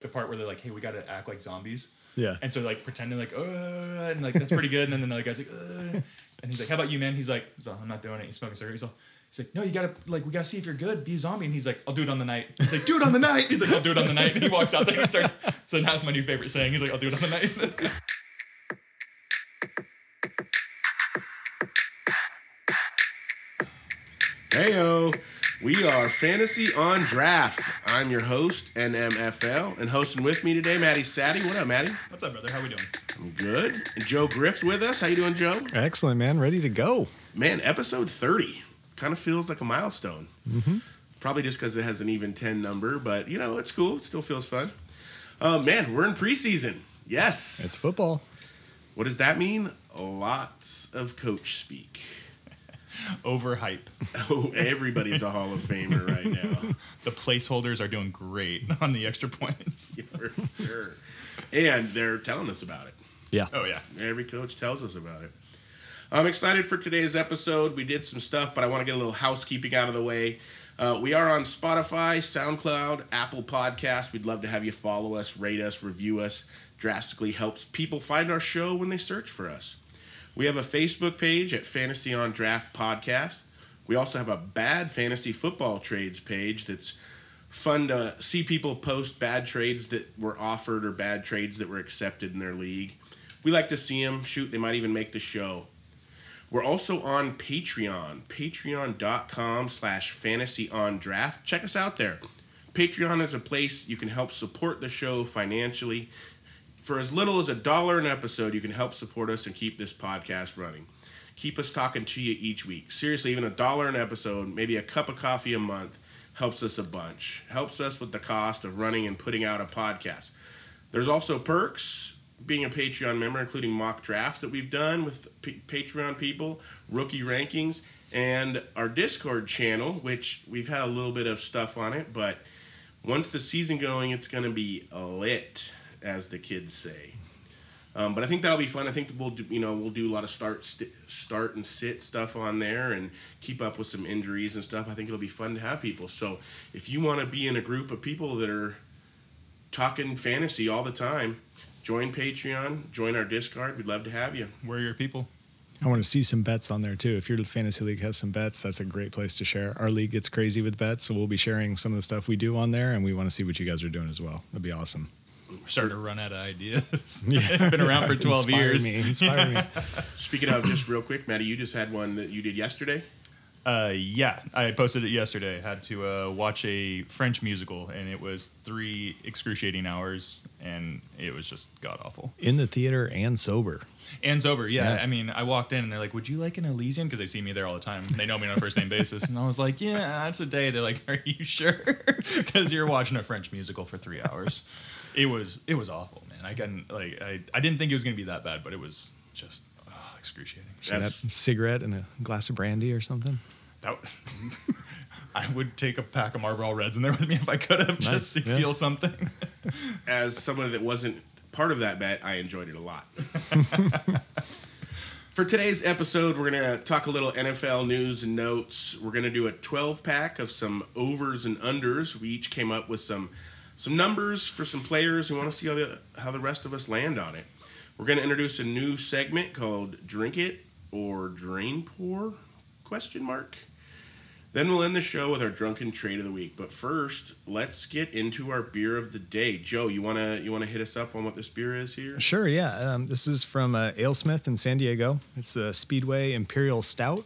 the part where they're like, "Hey, we got to act like zombies." Yeah. And so like pretending like, uh, and like that's pretty good. And then the other guy's like, uh, and he's like, "How about you, man?" He's like, "I'm not doing it." He's smoking cigarettes. He's like, he's like, "No, you gotta like, we gotta see if you're good. Be a zombie." And he's like, "I'll do it on the night." He's like, "Do it on the night." He's like, "I'll do it on the night." And he walks out there and he starts. So that's my new favorite saying. He's like, "I'll do it on the night." Heyo, we are Fantasy on Draft. I'm your host, NMFL, and hosting with me today, Maddie Sadie. What up, Maddie? What's up, brother? How we doing? I'm good. And Joe Griff's with us. How you doing, Joe? Excellent, man. Ready to go. Man, episode 30 kind of feels like a milestone. Mm-hmm. Probably just because it has an even 10 number, but you know, it's cool. It still feels fun. Uh, man, we're in preseason. Yes. It's football. what does that mean? Lots of coach speak. Overhype. Oh, everybody's a Hall of Famer right now. The placeholders are doing great on the extra points. For sure. And they're telling us about it. Yeah. Oh yeah. Every coach tells us about it. I'm excited for today's episode. We did some stuff, but I want to get a little housekeeping out of the way. Uh, we are on Spotify, SoundCloud, Apple Podcasts. We'd love to have you follow us, rate us, review us. Drastically helps people find our show when they search for us. We have a Facebook page at Fantasy on Draft Podcast. We also have a bad fantasy football trades page that's fun to see people post bad trades that were offered or bad trades that were accepted in their league. We like to see them. Shoot, they might even make the show. We're also on Patreon, patreon.com slash fantasy on draft. Check us out there. Patreon is a place you can help support the show financially. For as little as a dollar an episode, you can help support us and keep this podcast running. Keep us talking to you each week. Seriously, even a dollar an episode, maybe a cup of coffee a month, helps us a bunch. Helps us with the cost of running and putting out a podcast. There's also perks being a Patreon member, including mock drafts that we've done with P- Patreon people, rookie rankings, and our Discord channel, which we've had a little bit of stuff on it, but once the season going, it's going to be lit, as the kids say. Um, but I think that'll be fun. I think that we'll do, you know we'll do a lot of start st- start and sit stuff on there and keep up with some injuries and stuff. I think it'll be fun to have people. So if you want to be in a group of people that are talking fantasy all the time, join Patreon, join our Discord. We'd love to have you. Where are your people? I want to see some bets on there too. If your fantasy league has some bets, that's a great place to share. Our league gets crazy with bets, so we'll be sharing some of the stuff we do on there, and we want to see what you guys are doing as well. That'd be awesome. We're starting to run out of ideas. Yeah. Been around for 12 Inspire years. Me, inspire me. Speaking of, just real quick, Maddie, you just had one that you did yesterday. Uh, yeah, I posted it yesterday. I had to uh, watch a French musical, and it was three excruciating hours, and it was just god awful. In the theater and sober. And sober, yeah. Yeah. I mean, I walked in, and they're like, "Would you like an Elysian?" Because they see me there all the time. They know me on a first name basis, and I was like, "Yeah, that's a day." They're like, "Are you sure?" Because you're watching a French musical for three hours. It was it was awful, man. I couldn't like I, I didn't think it was gonna be that bad, but it was just oh, excruciating. Should have a cigarette and a glass of brandy or something. That I would take a pack of Marlboro Reds in there with me if I could have, just to yeah. feel something. As someone that wasn't part of that bet, I enjoyed it a lot. For today's episode, we're going to talk a little NFL news and notes. We're going to do a 12 pack of some overs and unders. We each came up with some some numbers for some players. who want to see how the how the rest of us land on it. We're going to introduce a new segment called "Drink It" or "Drain Pour?" question mark. Then we'll end the show with our drunken trade of the week. But first, let's get into our beer of the day. Joe, you wanna you wanna hit us up on what this beer is here? Sure, yeah. Um, this is from uh, AleSmith in San Diego. It's a Speedway Imperial Stout.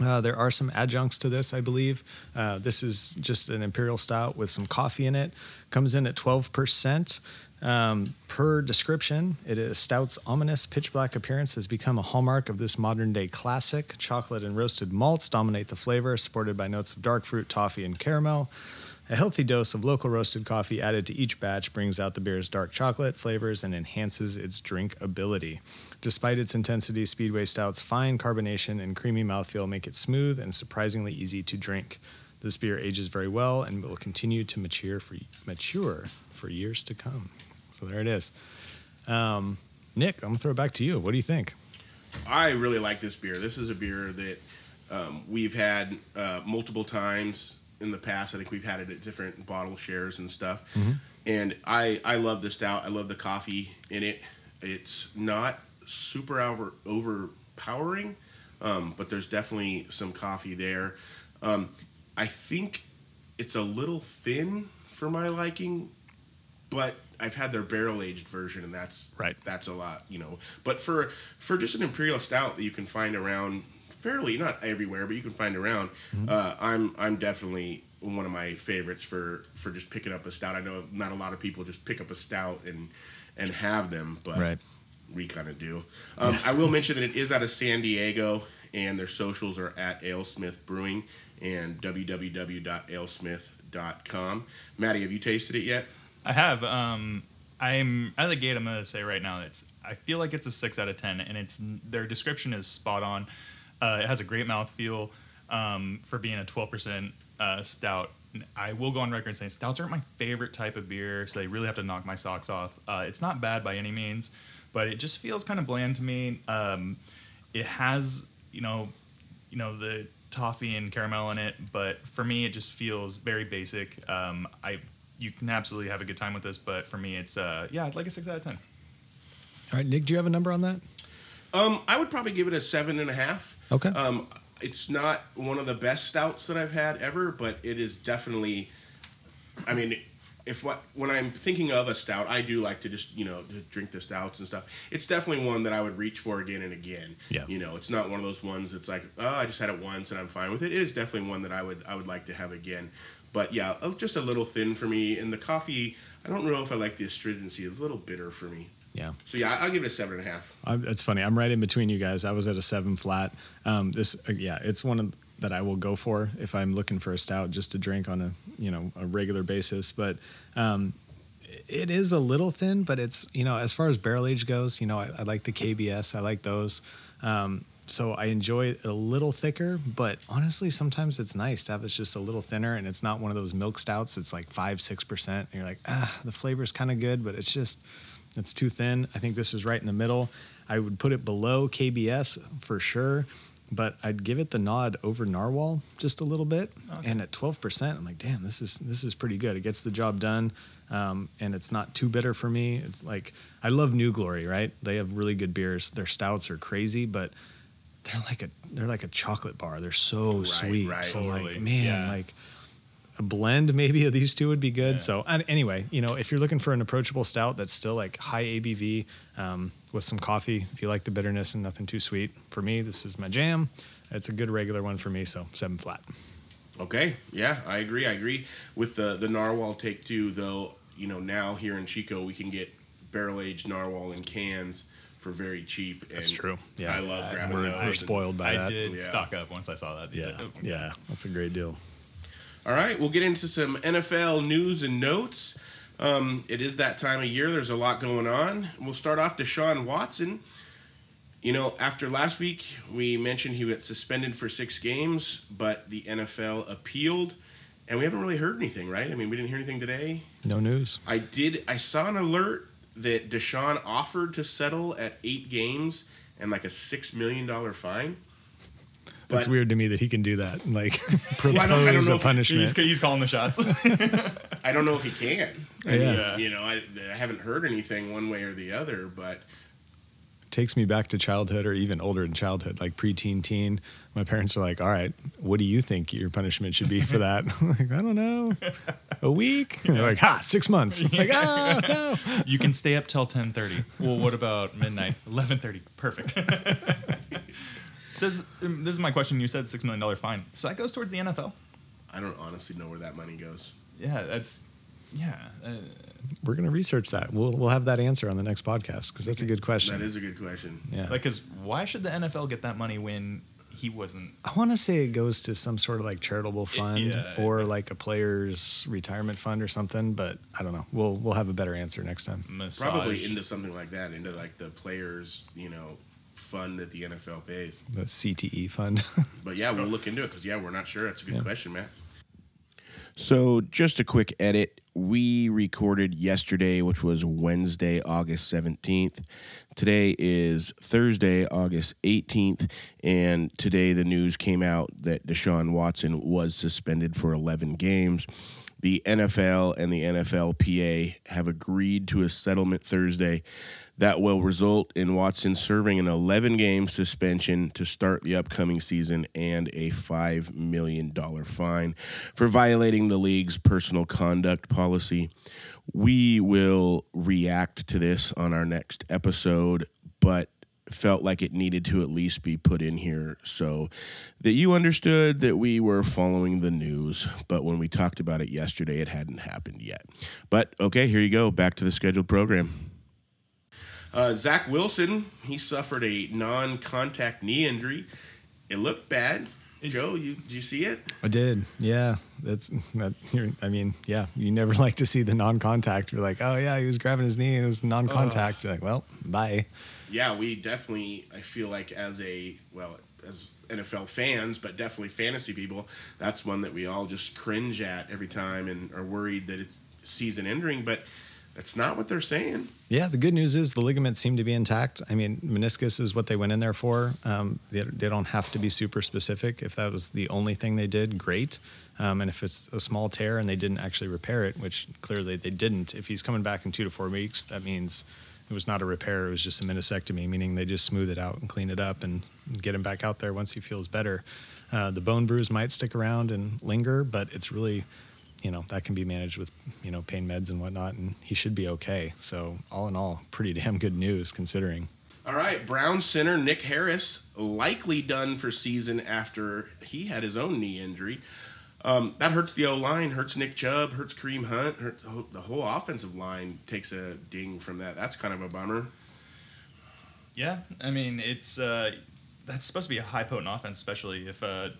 Uh, there are some adjuncts to this, I believe. Uh, this is just an Imperial Stout with some coffee in it. Comes in at 12%. Um, per description, it is Stout's ominous pitch black appearance has become a hallmark of this modern day classic. Chocolate and roasted malts dominate the flavor, supported by notes of dark fruit, toffee, and caramel. A healthy dose of local roasted coffee added to each batch brings out the beer's dark chocolate flavors and enhances its drinkability. Despite its intensity, Speedway Stout's fine carbonation and creamy mouthfeel make it smooth and surprisingly easy to drink. This beer ages very well and will continue to mature for mature for years to come. So there it is. Um, Nick, I'm gonna throw it back to you. What do you think? I really like this beer. This is a beer that um, we've had uh, multiple times in the past. I think we've had it at different bottle shares and stuff. and I I love the stout. I love the coffee in it. It's not super over overpowering, um, but there's definitely some coffee there. Um, I think it's a little thin for my liking, but I've had their barrel aged version, and that's Right. That's a lot, you know. But for for just an imperial stout that you can find around fairly not everywhere, but you can find around, uh, I'm I'm definitely one of my favorites for for just picking up a stout. I know not a lot of people just pick up a stout and and have them, but Right. we kind of do. Um, I will mention that it is out of San Diego, and their socials are at AleSmith Brewing and www.alesmith.com. Maddie, have you tasted it yet? I have. Um, I'm out of the gate. I'm gonna say right now it's. I feel like it's a six out of ten, and it's their description is spot on. Uh, it has a great mouthfeel um, for being a 12% uh, stout. I will go on record saying stouts aren't my favorite type of beer, so they really have to knock my socks off. Uh, it's not bad by any means, but it just feels kind of bland to me. Um, it has, you know, you know the toffee and caramel in it, but for me it just feels very basic. Um, I you can absolutely have a good time with this, but for me it's uh yeah, like a six out of ten. All right, Nick, do you have a number on that? Um, I would probably give it a seven and a half. Okay. Um, it's not one of the best stouts that I've had ever, but it is definitely. I mean, if what when I'm thinking of a stout, I do like to just you know to drink the stouts and stuff. It's definitely one that I would reach for again and again. Yeah. You know, it's not one of those ones that's like, oh, I just had it once and I'm fine with it. It is definitely one that I would I would like to have again. But yeah, just a little thin for me. And the coffee, I don't know if I like the astringency. It's a little bitter for me. Yeah. So yeah, I'll give it a seven and a half. I, it's funny. I'm right in between you guys. I was at a seven flat. Um, this, uh, yeah, it's one of, that I will go for if I'm looking for a stout just to drink on a you know a regular basis. But um, it is a little thin, but it's you know as far as barrel age goes, you know I, I like the KBS. I like those. Um, so I enjoy it a little thicker, but honestly, sometimes it's nice to have it just a little thinner, and it's not one of those milk stouts. It's like five, six percent. And you're like, ah, the flavor's kind of good, but it's just it's too thin. I think this is right in the middle. I would put it below KBS for sure, but I'd give it the nod over Narwhal just a little bit. And at 12%, I'm like, damn, this is this is pretty good. It gets the job done, um, and it's not too bitter for me. It's like I love New Glory, right? They have really good beers. Their stouts are crazy, but they're like a they're like a chocolate bar. They're so Right, sweet. right. so Totally. like, man, Yeah. like a blend maybe of these two would be good. Yeah. So and anyway, you know, if you're looking for an approachable stout that's still like high ABV um, with some coffee, if you like the bitterness and nothing too sweet, for me this is my jam. It's a good regular one for me. So seven flat. Okay, yeah, I agree. I agree with the the narwhal take too. Though you know now here in Chico we can get barrel aged narwhal in cans for very cheap. And That's true. Yeah, I love grabbing we're, those. we're spoiled by I that. did Yeah. stock up once I saw that. Yeah, yeah, that's a great deal. All right, we'll get into some NFL news and notes. Um, it is that time of year. There's a lot going on. We'll start off to Deshaun Watson. You know, after last week, we mentioned he was suspended for six games, but the NFL appealed, and we haven't really heard anything, right? I mean, we didn't hear anything today. No news. I did. I saw an alert that Deshaun offered to settle at eight games and like a six million dollar fine. It's weird to me that he can do that. Like propose I don't- I don't know a if- punishment. He's, he's calling the shots. I don't know if he can. I mean, Yeah. you know, I, I haven't heard anything one way or the other, but takes me back to childhood or even older in childhood, like preteen, teen. My parents are like, "All right, what do you think your punishment should be for that?" I'm like, I don't know, a week. And they're like, "Ha, six months." I'm like, ah, no. you can stay up till 10:30. Well, what about midnight? 11:30. Perfect. This, um, this is my question. You said six million dollar fine. So that goes towards the NFL. I don't honestly know where that money goes. Yeah, that's yeah. Uh, We're gonna research that. We'll we'll have that answer on the next podcast because that's a good question. That is a good question. yeah. like, cause why should the NFL get that money when he wasn't? I want to say it goes to some sort of like charitable fund yeah. or like a player's retirement fund or something, but I don't know. We'll we'll have a better answer next time. Massage. Probably into something like that, into like the players, you know, fund that the NFL pays. The CTE fund. But yeah, we'll look into it because yeah, we're not sure. That's a good Yeah. question, Matt. So just a quick edit. We recorded yesterday, which was Wednesday, August seventeenth. Today is Thursday, August eighteenth, and today the news came out that Deshaun Watson was suspended for eleven games. The NFL and the NFLPA have agreed to a settlement Thursday that will result in Watson serving an 11 game suspension to start the upcoming season and a $5 million fine for violating the league's personal conduct policy. We will react to this on our next episode, but felt like it needed to at least be put in here so that you understood that we were following the news. But when we talked about it yesterday, it hadn't happened yet. But okay, here you go. Back to the scheduled program. Uh, Zach Wilson, he suffered a non contact knee injury. It looked bad. Joe, you did you see it? I did. Yeah, that's that. I mean, yeah, you never like to see the non-contact. You're like, oh yeah, he was grabbing his knee. It was non-contact. You're like, well, bye. Yeah, we definitely. I feel like as a well as NFL fans, but definitely fantasy people, that's one that we all just cringe at every time and are worried that it's season ending. But that's not what they're saying. Yeah, the good news is the ligaments seem to be intact. I mean, meniscus is what they went in there for. Um, they, they, don't have to be super specific. If that was the only thing they did, great. Um, and if it's a small tear and they didn't actually repair it, which clearly they didn't, if he's coming back in two to four weeks, that means it was not a repair. It was just a meniscectomy, meaning they just smooth it out and clean it up and get him back out there once he feels better. Uh, the bone bruise might stick around and linger, but it's really you know that can be managed with you know pain meds and whatnot and he should be okay so all in all pretty damn good news considering all right brown center nick harris likely done for season after he had his own knee injury um, that hurts the O line, hurts Nick Chubb, hurts Kareem Hunt, hurts the whole offensive line takes a ding from that. That's kind of a bummer. Yeah, I mean it's uh, that's supposed to be a high potent offense, especially if uh,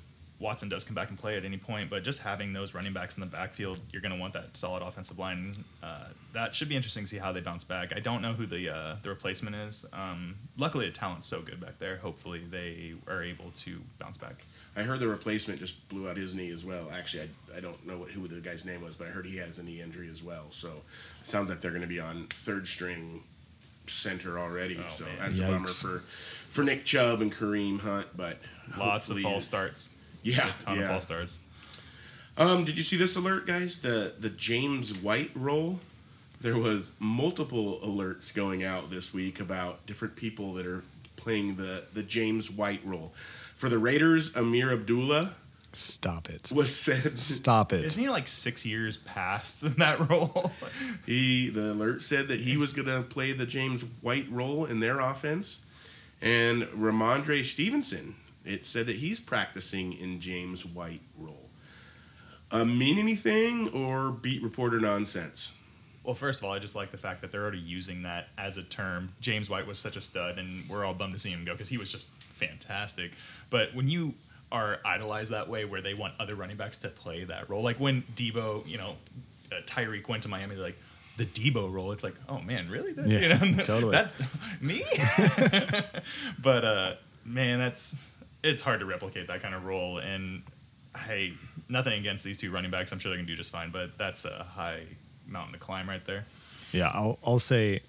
Watson does come back and play at any point, but just having those running backs in the backfield, you're going to want that solid offensive line. Uh, that should be interesting to see how they bounce back. I don't know who the uh, the replacement is. Um, luckily, the talent's so good back there. Hopefully, they are able to bounce back. I heard the replacement just blew out his knee as well. Actually, I, I don't know what, who the guy's name was, but I heard he has a knee injury as well. So it sounds like they're going to be on third string center already. Oh, so man. that's Yikes. a bummer for for Nick Chubb and Kareem Hunt, but lots of false starts. Yeah, a ton yeah. of false starts. Um, did you see this alert, guys? The the James White role. There was multiple alerts going out this week about different people that are playing the the James White role. For the Raiders, Ameer Abdullah. Stop it. Was said. Stop it. Isn't he like six years past in that role? he the alert said that he was gonna play the James White role in their offense, and Rhamondre Stevenson it said that he's practicing in James White role. Uh, mean anything or beat reporter nonsense? Well, first of all, I just like the fact that they're already using that as a term. James White was such a stud, and we're all bummed to see him go because he was just fantastic. But when you are idolized that way, where they want other running backs to play that role, like when Debo, you know, uh, Tyreek went to Miami, like, the Debo role. It's like, oh man, really? That's, yeah, you know, totally. That's me. but uh, man, that's it's hard to replicate that kind of role. And hey, nothing against these two running backs. I'm sure they're gonna do just fine. But that's a high mountain to climb right there. Yeah, I'll I'll say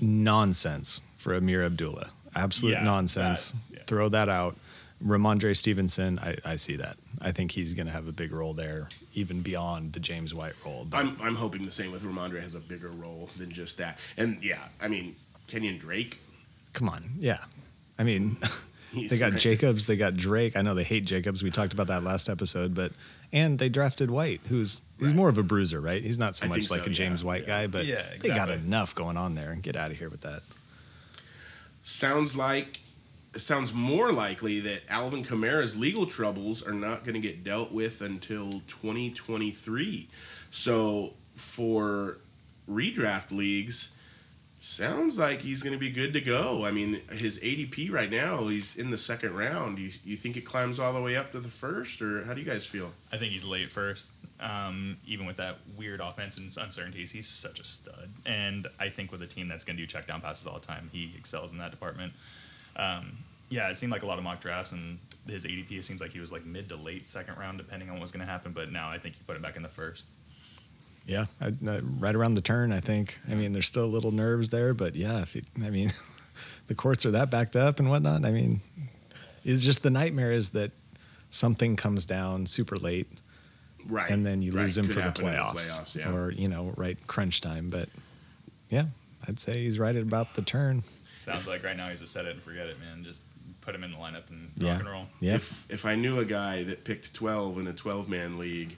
nonsense for Ameer Abdullah. Absolute yeah, nonsense. Yeah. Throw that out. Rhamondre Stevenson, I, I see that. I think he's going to have a big role there, even beyond the James White role. But I'm, I'm hoping the same with Rhamondre has a bigger role than just that. And yeah, I mean, Kenyon Drake. Come on, yeah. I mean, they got right. Jacobs, they got Drake. I know they hate Jacobs. We talked about that last episode, but and they drafted White, who's he's more of a bruiser, right? He's not so I much like so, a James yeah. White yeah. guy, but yeah, exactly. they got enough going on there. And get out of here with that. Sounds like it sounds more likely that Alvin Kamara's legal troubles are not going to get dealt with until 2023. So for redraft leagues, Sounds like he's going to be good to go. I mean, his ADP right now, he's in the second round. You, you think it climbs all the way up to the first, or how do you guys feel? I think he's late first. Um, even with that weird offense and uncertainties, he's such a stud. And I think with a team that's going to do check down passes all the time, he excels in that department. Um, yeah, it seemed like a lot of mock drafts, and his ADP it seems like he was like mid to late second round, depending on what's going to happen. But now I think you put him back in the first. Yeah, uh, I, I, right around the turn, I think. I mean, there's still a little nerves there, but yeah, if you, I mean, the courts are that backed up and whatnot. I mean, it's just the nightmare is that something comes down super late. Right, and then you right. lose him Could for the happen in the playoffs, playoffs, yeah. or you know, right crunch time. But yeah, I'd say he's right at about the turn. Sounds like right now he's a set it and forget it, man. Just put him in the lineup and Yeah, rock and roll. yeah. If if I knew a guy that picked 12 in a 12 man league,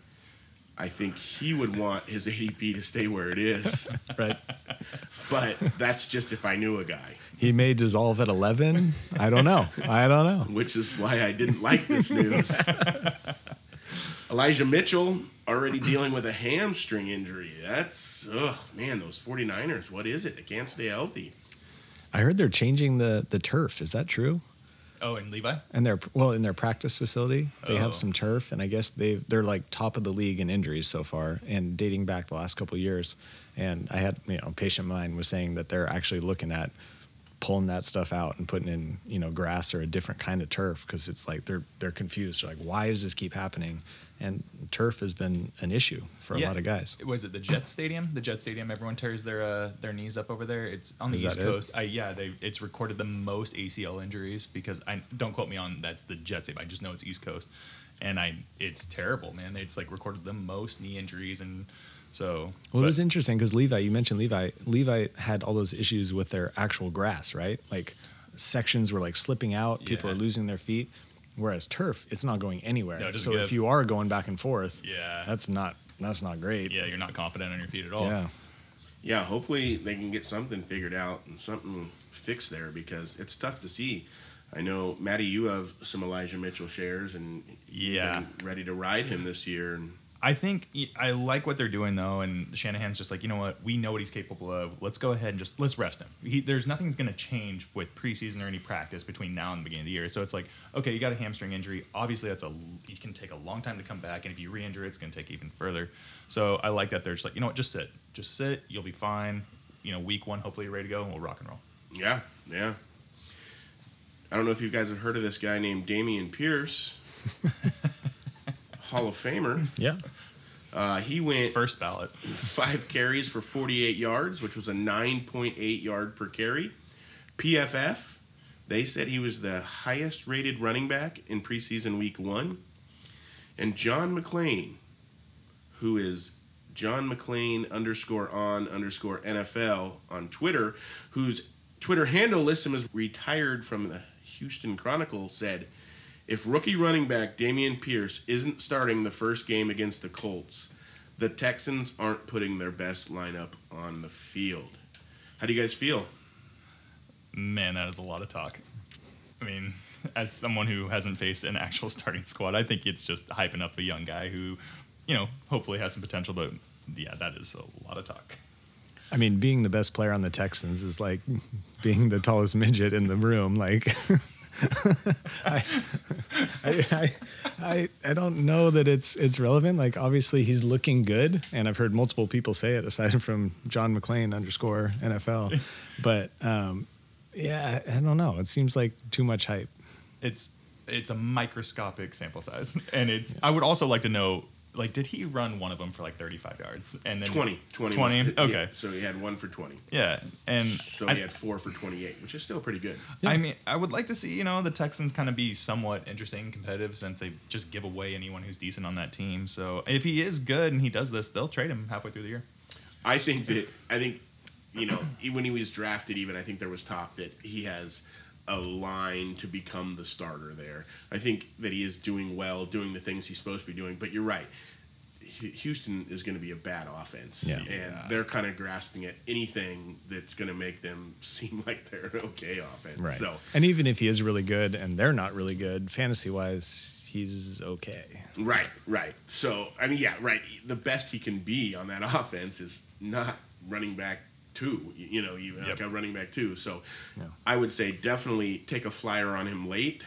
I think he would want his ADP to stay where it is. right. but that's just if I knew a guy, He may dissolve at eleven. I don't know. I don't know. which is why I didn't like this news. Elijah Mitchell already dealing with a hamstring injury. That's oh man, those 49ers, what is it? They can't stay healthy. I heard they're changing the the turf. Is that true? Oh, and Levi? And their well, in their practice facility, they Oh. have some turf, and I guess they've they're like top of the league in injuries so far, and dating back the last couple of years. And I had you know, patient mind was saying that they're actually looking at pulling that stuff out and putting in you know grass or a different kind of turf because it's like they're they're confused. They're like, why does this keep happening? And turf has been an issue for a lot of guys. Was it the Jet Stadium? The Jet Stadium. Everyone tears their uh, their knees up over there. It's on the Is East? Coast. I, yeah, they it's recorded the most ACL injuries because I don't quote me on that's the Jet Stadium. I just know it's East Coast, and I it's terrible, man. It's like recorded the most knee injuries and so. Well, it was interesting because Levi, you mentioned Levi. Levi had all those issues with their actual grass, right? Like sections were like slipping out, people Yeah. are losing their feet. Whereas turf, it's not going anywhere. No, so doesn't if you are going back and forth, Yeah. that's not that's not great. yeah, you're not confident on your feet at all. Yeah. Yeah, hopefully they can get something figured out and something fixed there because it's tough to see. I know Matty, you have some Elijah Mitchell shares, and you've Yeah. been ready to ride him this year. And I think I like what they're doing though, and Shanahan's just like, you know what, we know what he's capable of. Let's go ahead and just let's rest him. He, there's nothing's going to change with preseason or any practice between now and the beginning of the year. So it's like, okay, you got a hamstring injury. Obviously, that's a you can take a long time to come back, and if you re-injure it, it's going to take even further. So I like that they're just like, you know what, just sit, just sit. You'll be fine. You know, week one, hopefully you're ready to go, and we'll rock and roll. yeah, yeah. I don't know if you guys have heard of this guy named Dameon Pierce, Hall of Famer. Yeah. Uh, he went First ballot. five carries for 48 yards, which was a 9.8 yard per carry. PFF, they said he was the highest rated running back in preseason week one. And John McClain, who is John McClain underscore on underscore NFL on Twitter, whose Twitter handle lists him as retired from the Houston Chronicle, said, if rookie running back Dameon Pierce isn't starting the first game against the Colts, the Texans aren't putting their best lineup on the field. How do you guys feel? Man, that is a lot of talk. I mean, as someone who hasn't faced an actual starting squad, I think it's just hyping up a young guy who, you know, hopefully has some potential. But yeah, that is a lot of talk. I mean, being the best player on the Texans is like being the tallest midget in the room. Like, I, I, I, I, don't know that it's it's relevant. Like, obviously, he's looking good, and I've heard multiple people say it aside from John McClain underscore NFL. But um, yeah, I don't know. It seems like too much hype. It's it's a microscopic sample size, and it's. I would also like to know, like, did he run one of them for like 35 yards and then 20. 20. 20? Yeah, Okay. so he had one for 20. Yeah, and So I, he had four for 28, which is still pretty good. I mean, I would like to see you know the Texans kind of be somewhat interesting, competitive, since they just give away anyone who's decent on that team. So if he is good and he does this, they'll trade him halfway through the year. I think that I think you know e- when he was drafted, even I think there was talk that he has a line to become the starter there. I think that he is doing well, doing the things he's supposed to be doing. But you're right. Hu- Houston is going to be a bad offense, Yeah. and Yeah. they're kind of grasping at anything that's going to make them seem like they're an okay offense. Right. So, and even if he is really good and they're not really good, fantasy wise, he's okay. Right, right. So, I mean, yeah, right. The best he can be on that offense is not running back two, you know, even like Yep. a running back two. So, Yeah. I would say definitely take a flyer on him late,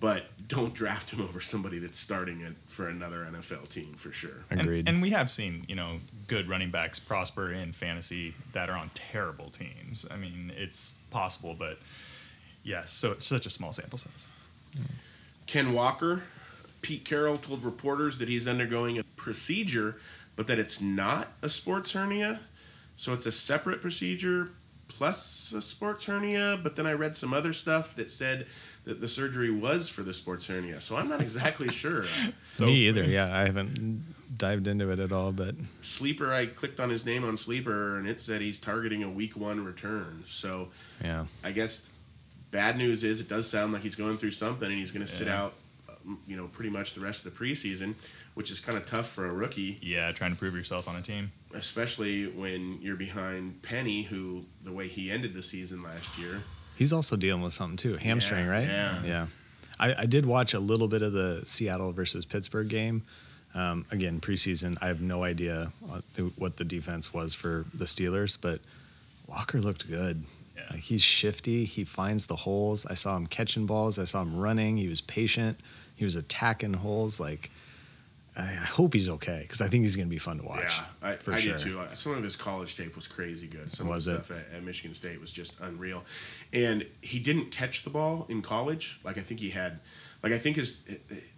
but don't draft him over somebody that's starting it for another NFL team for sure. And- Agreed. And, we have seen, you know, good running backs prosper in fantasy that are on terrible teams. I mean, it's possible, but yes, so it's such a small sample size. Ken Walker, Pete Carroll told reporters that he's undergoing a procedure, but that it's not a sports hernia. So it's a separate procedure plus a sports hernia, but then I read some other stuff that said that the surgery was for the sports hernia. So I'm not exactly sure. So Me either. Yeah, I haven't dived into it at all, but Sleeper, I clicked on his name on Sleeper, and it said he's targeting a week one return. So yeah. I guess bad news is it does sound like he's going through something, and he's going to sit out, um, you know, pretty much the rest of the preseason, which is kind of tough for a rookie, Yeah, trying to prove yourself on a team. especially when you're behind Penny, who the way he ended the season last year. He's also dealing with something too, hamstring, Yeah, right? yeah. yeah. I, I did watch a little bit of the Seattle versus Pittsburgh game. Um, again, preseason. I have no idea what the, defense was for the Steelers, but Walker looked good. Yeah. Like he's shifty. He finds the holes. I saw him catching balls. I saw him running. He was patient. He was attacking holes. Like I, hope he's okay because I think he's going to be fun to watch. Yeah, I, for I sure. do too. Uh, Some of his college tape was crazy good. Some Was of it? the stuff at, at Michigan State was just unreal. And he didn't catch the ball in college. Like I think he had, like I think his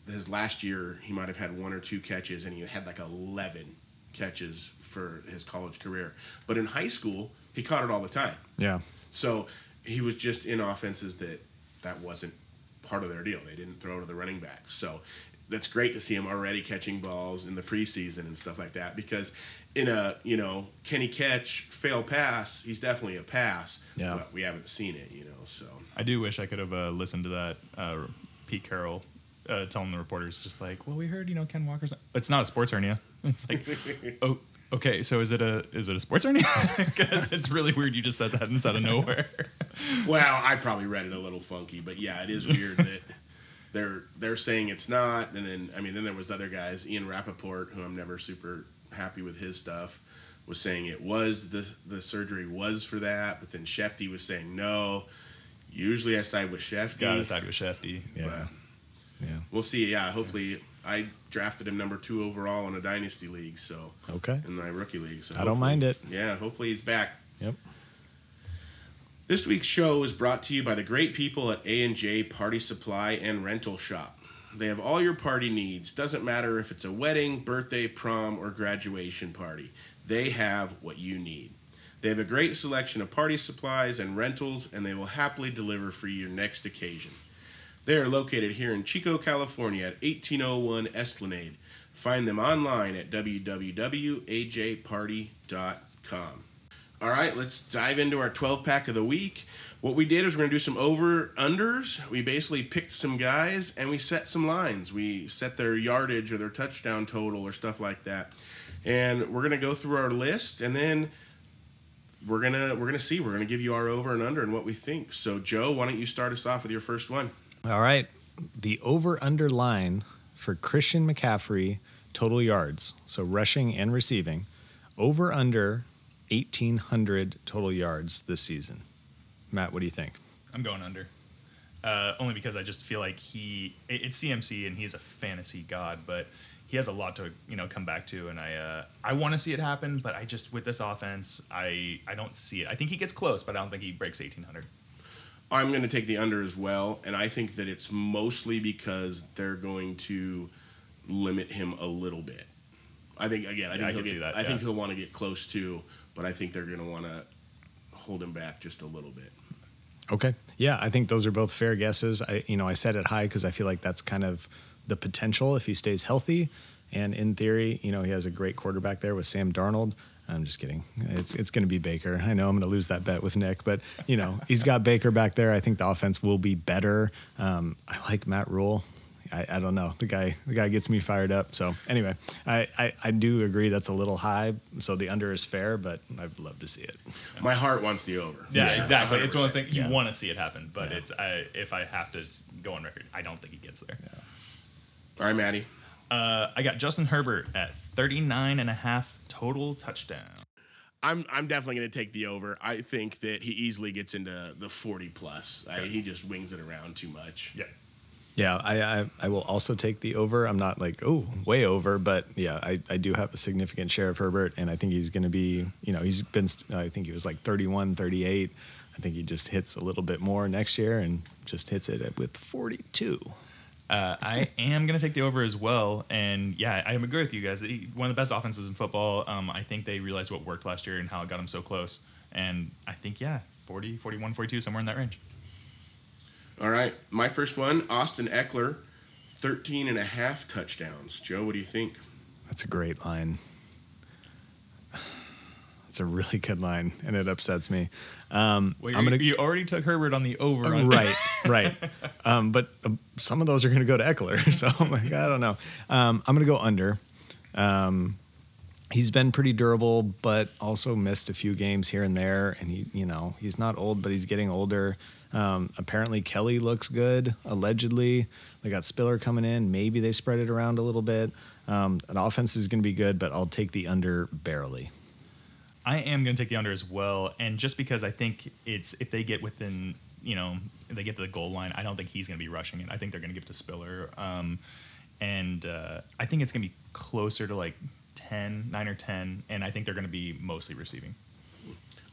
his last year he might have had one or two catches, and he had like eleven catches for his college career. But in high school, he caught it all the time. Yeah. So he was just in offenses that that wasn't part of their deal. They didn't throw to the running back. So that's great to see him already catching balls in the preseason and stuff like that. Because in a you know can he catch fail pass? He's definitely a pass. Yeah. But we haven't seen it. You know. So I do wish I could have uh, listened to that uh, Pete Carroll uh, telling the reporters just like, well, we heard you know Ken Walker's. It's not a sports hernia. It's like, oh, okay. So is it a is it a sports hernia? Because it's really weird. You just said that and it's out of nowhere. well, I probably read it a little funky, but yeah, it is weird that. They're they're saying it's not, and then I mean then there was other guys, Ian Rapoport, who I'm never super happy with his stuff, was saying it was the the surgery was for that, but then Schefty was saying no. Usually I side with Schefty. Gotta side with Schefty. Yeah. but Yeah. we'll see. Yeah, hopefully I drafted him number two overall in a dynasty league, so Okay. in my rookie league. So I don't mind it. Yeah, hopefully he's back. Yep. This week's show is brought to you by the great people at A&J Party Supply and Rental Shop. They have all your party needs. Doesn't matter if it's a wedding, birthday, prom, or graduation party. They have what you need. They have a great selection of party supplies and rentals, and they will happily deliver for your next occasion. They are located here in Chico, California at 1801 Esplanade. Find them online at www.ajparty.com. All right, let's dive into our 12 pack of the week. What we did is we're going to do some over unders. We basically picked some guys and we set some lines. We set their yardage or their touchdown total or stuff like that. And we're going to go through our list and then we're going to we're going to see. We're going to give you our over and under and what we think. So Joe, why don't you start us off with your first one? All right. The over under line for Christian McCaffrey total yards, so rushing and receiving, over under 1,800 total yards this season. Matt, what do you think? I'm going under. Uh, only because I just feel like he it- it's CMC and he's a fantasy god, but he has a lot to you know come back to, and I uh, I want to see it happen, but I just with this offense I I don't see it. I think he gets close, but I don't think he breaks 1800. I'm going to take the under as well, and I think that it's mostly because they're going to limit him a little bit. I think again, I think I he'll can get, see that, I think he'll want to get close too, but I think they're going to want to hold him back just a little bit. Okay. Yeah, I think those are both fair guesses. I you know, I set it high because I feel like that's kind of the potential if he stays healthy. And in theory, you know, he has a great quarterback there with Sam Darnold. I'm just kidding. It's it's going to be Baker. I know I'm going to lose that bet with Nick, but you know he's got Baker back there. I think the offense will be better. Um, I like Matt Rhule. I, I don't know the guy. The guy gets me fired up. So anyway, I, I I do agree that's a little high. So the under is fair, but I'd love to see it. My heart wants the over. Yeah, Yeah, exactly. It's one of those things you Yeah. want to see it happen, but Yeah. it's I, if I have to go on record, I don't think he gets there. All right, Maddie. Uh, I got Justin Herbert at 39 and a half total touchdown. I'm I'm definitely going to take the over. I think that he easily gets into the 40 plus. I, he just wings it around too much. Yeah. Yeah, I, I I will also take the over. I'm not like oh way over, but yeah, I, I do have a significant share of Herbert, and I think he's going to be you know he's been I think he was like 31, 38. I think he just hits a little bit more next year and just hits it with 42. Uh, I am going to take the over as well. And yeah, I agree with you guys. One of the best offenses in football. Um, I think they realized what worked last year and how it got them so close. And I think, yeah, 40, 41, 42, somewhere in that range. All right. My first one, Austin Ekeler, 13 and a half touchdowns. Joe, what do you think? That's a great line. That's a really good line, and it upsets me. Um, Well, I'm you, gonna you already took Herbert on the over. on- right, right. Um, but um, some of those are going to go to Ekeler, so I'm like, I don't know. Um, I'm going to go under. Um, he's been pretty durable, but also missed a few games here and there. And he, you know, he's not old, but he's getting older. Um, apparently, Kelley looks good. Allegedly, they got Spiller coming in. Maybe they spread it around a little bit. Um, an offense is going to be good, but I'll take the under barely. I am going to take the under as well, and just because I think it's if they get within, you know, they get to the goal line, I don't think he's going to be rushing it. I think they're going to give it to Spiller, um, and uh, I think it's going to be closer to like 10, 9 or ten, and I think they're going to be mostly receiving.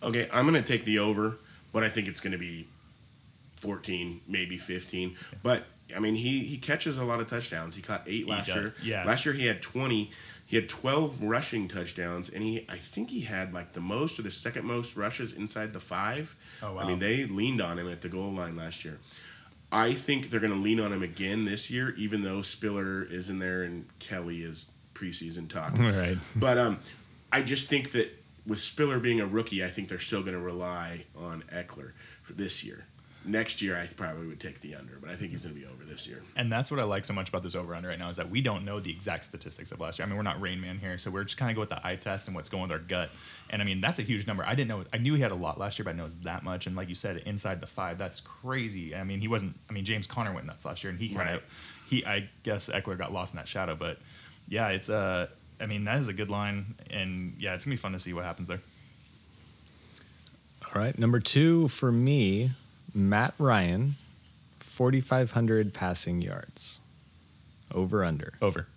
Okay, I'm going to take the over, but I think it's going to be 14, maybe 15. But I mean, he he catches a lot of touchdowns. He caught eight last does, year. yeah. Last year he had 20. He had 12 rushing touchdowns, and he I think he had like the most or the second most rushes inside the five. Oh, wow. I mean, they leaned on him at the goal line last year. I think they're going to lean on him again this year, even though Spiller is in there and Kelley is preseason talk. Right. But um, I just think that with Spiller being a rookie, I think they're still going to rely on Ekeler for this year. Next year, I probably would take the under, but I think he's going to be over this year. And that's what I like so much about this over under right now is that we don't know the exact statistics of last year. I mean, we're not Rain Man here, so we're just kind of go with the eye test and what's going with our gut. And I mean, that's a huge number. I didn't know. I knew he had a lot last year, but I know it's that much. And like you said, inside the five, that's crazy. I mean, he wasn't. I mean, James Conner went nuts last year, and he kind of, Right. he. I guess Ekeler got lost in that shadow, but yeah, it's Uh, I mean, that is a good line, and yeah, it's gonna be fun to see what happens there. All right. Number two for me, Matt Ryan, 4,500 passing yards. Over under. Over.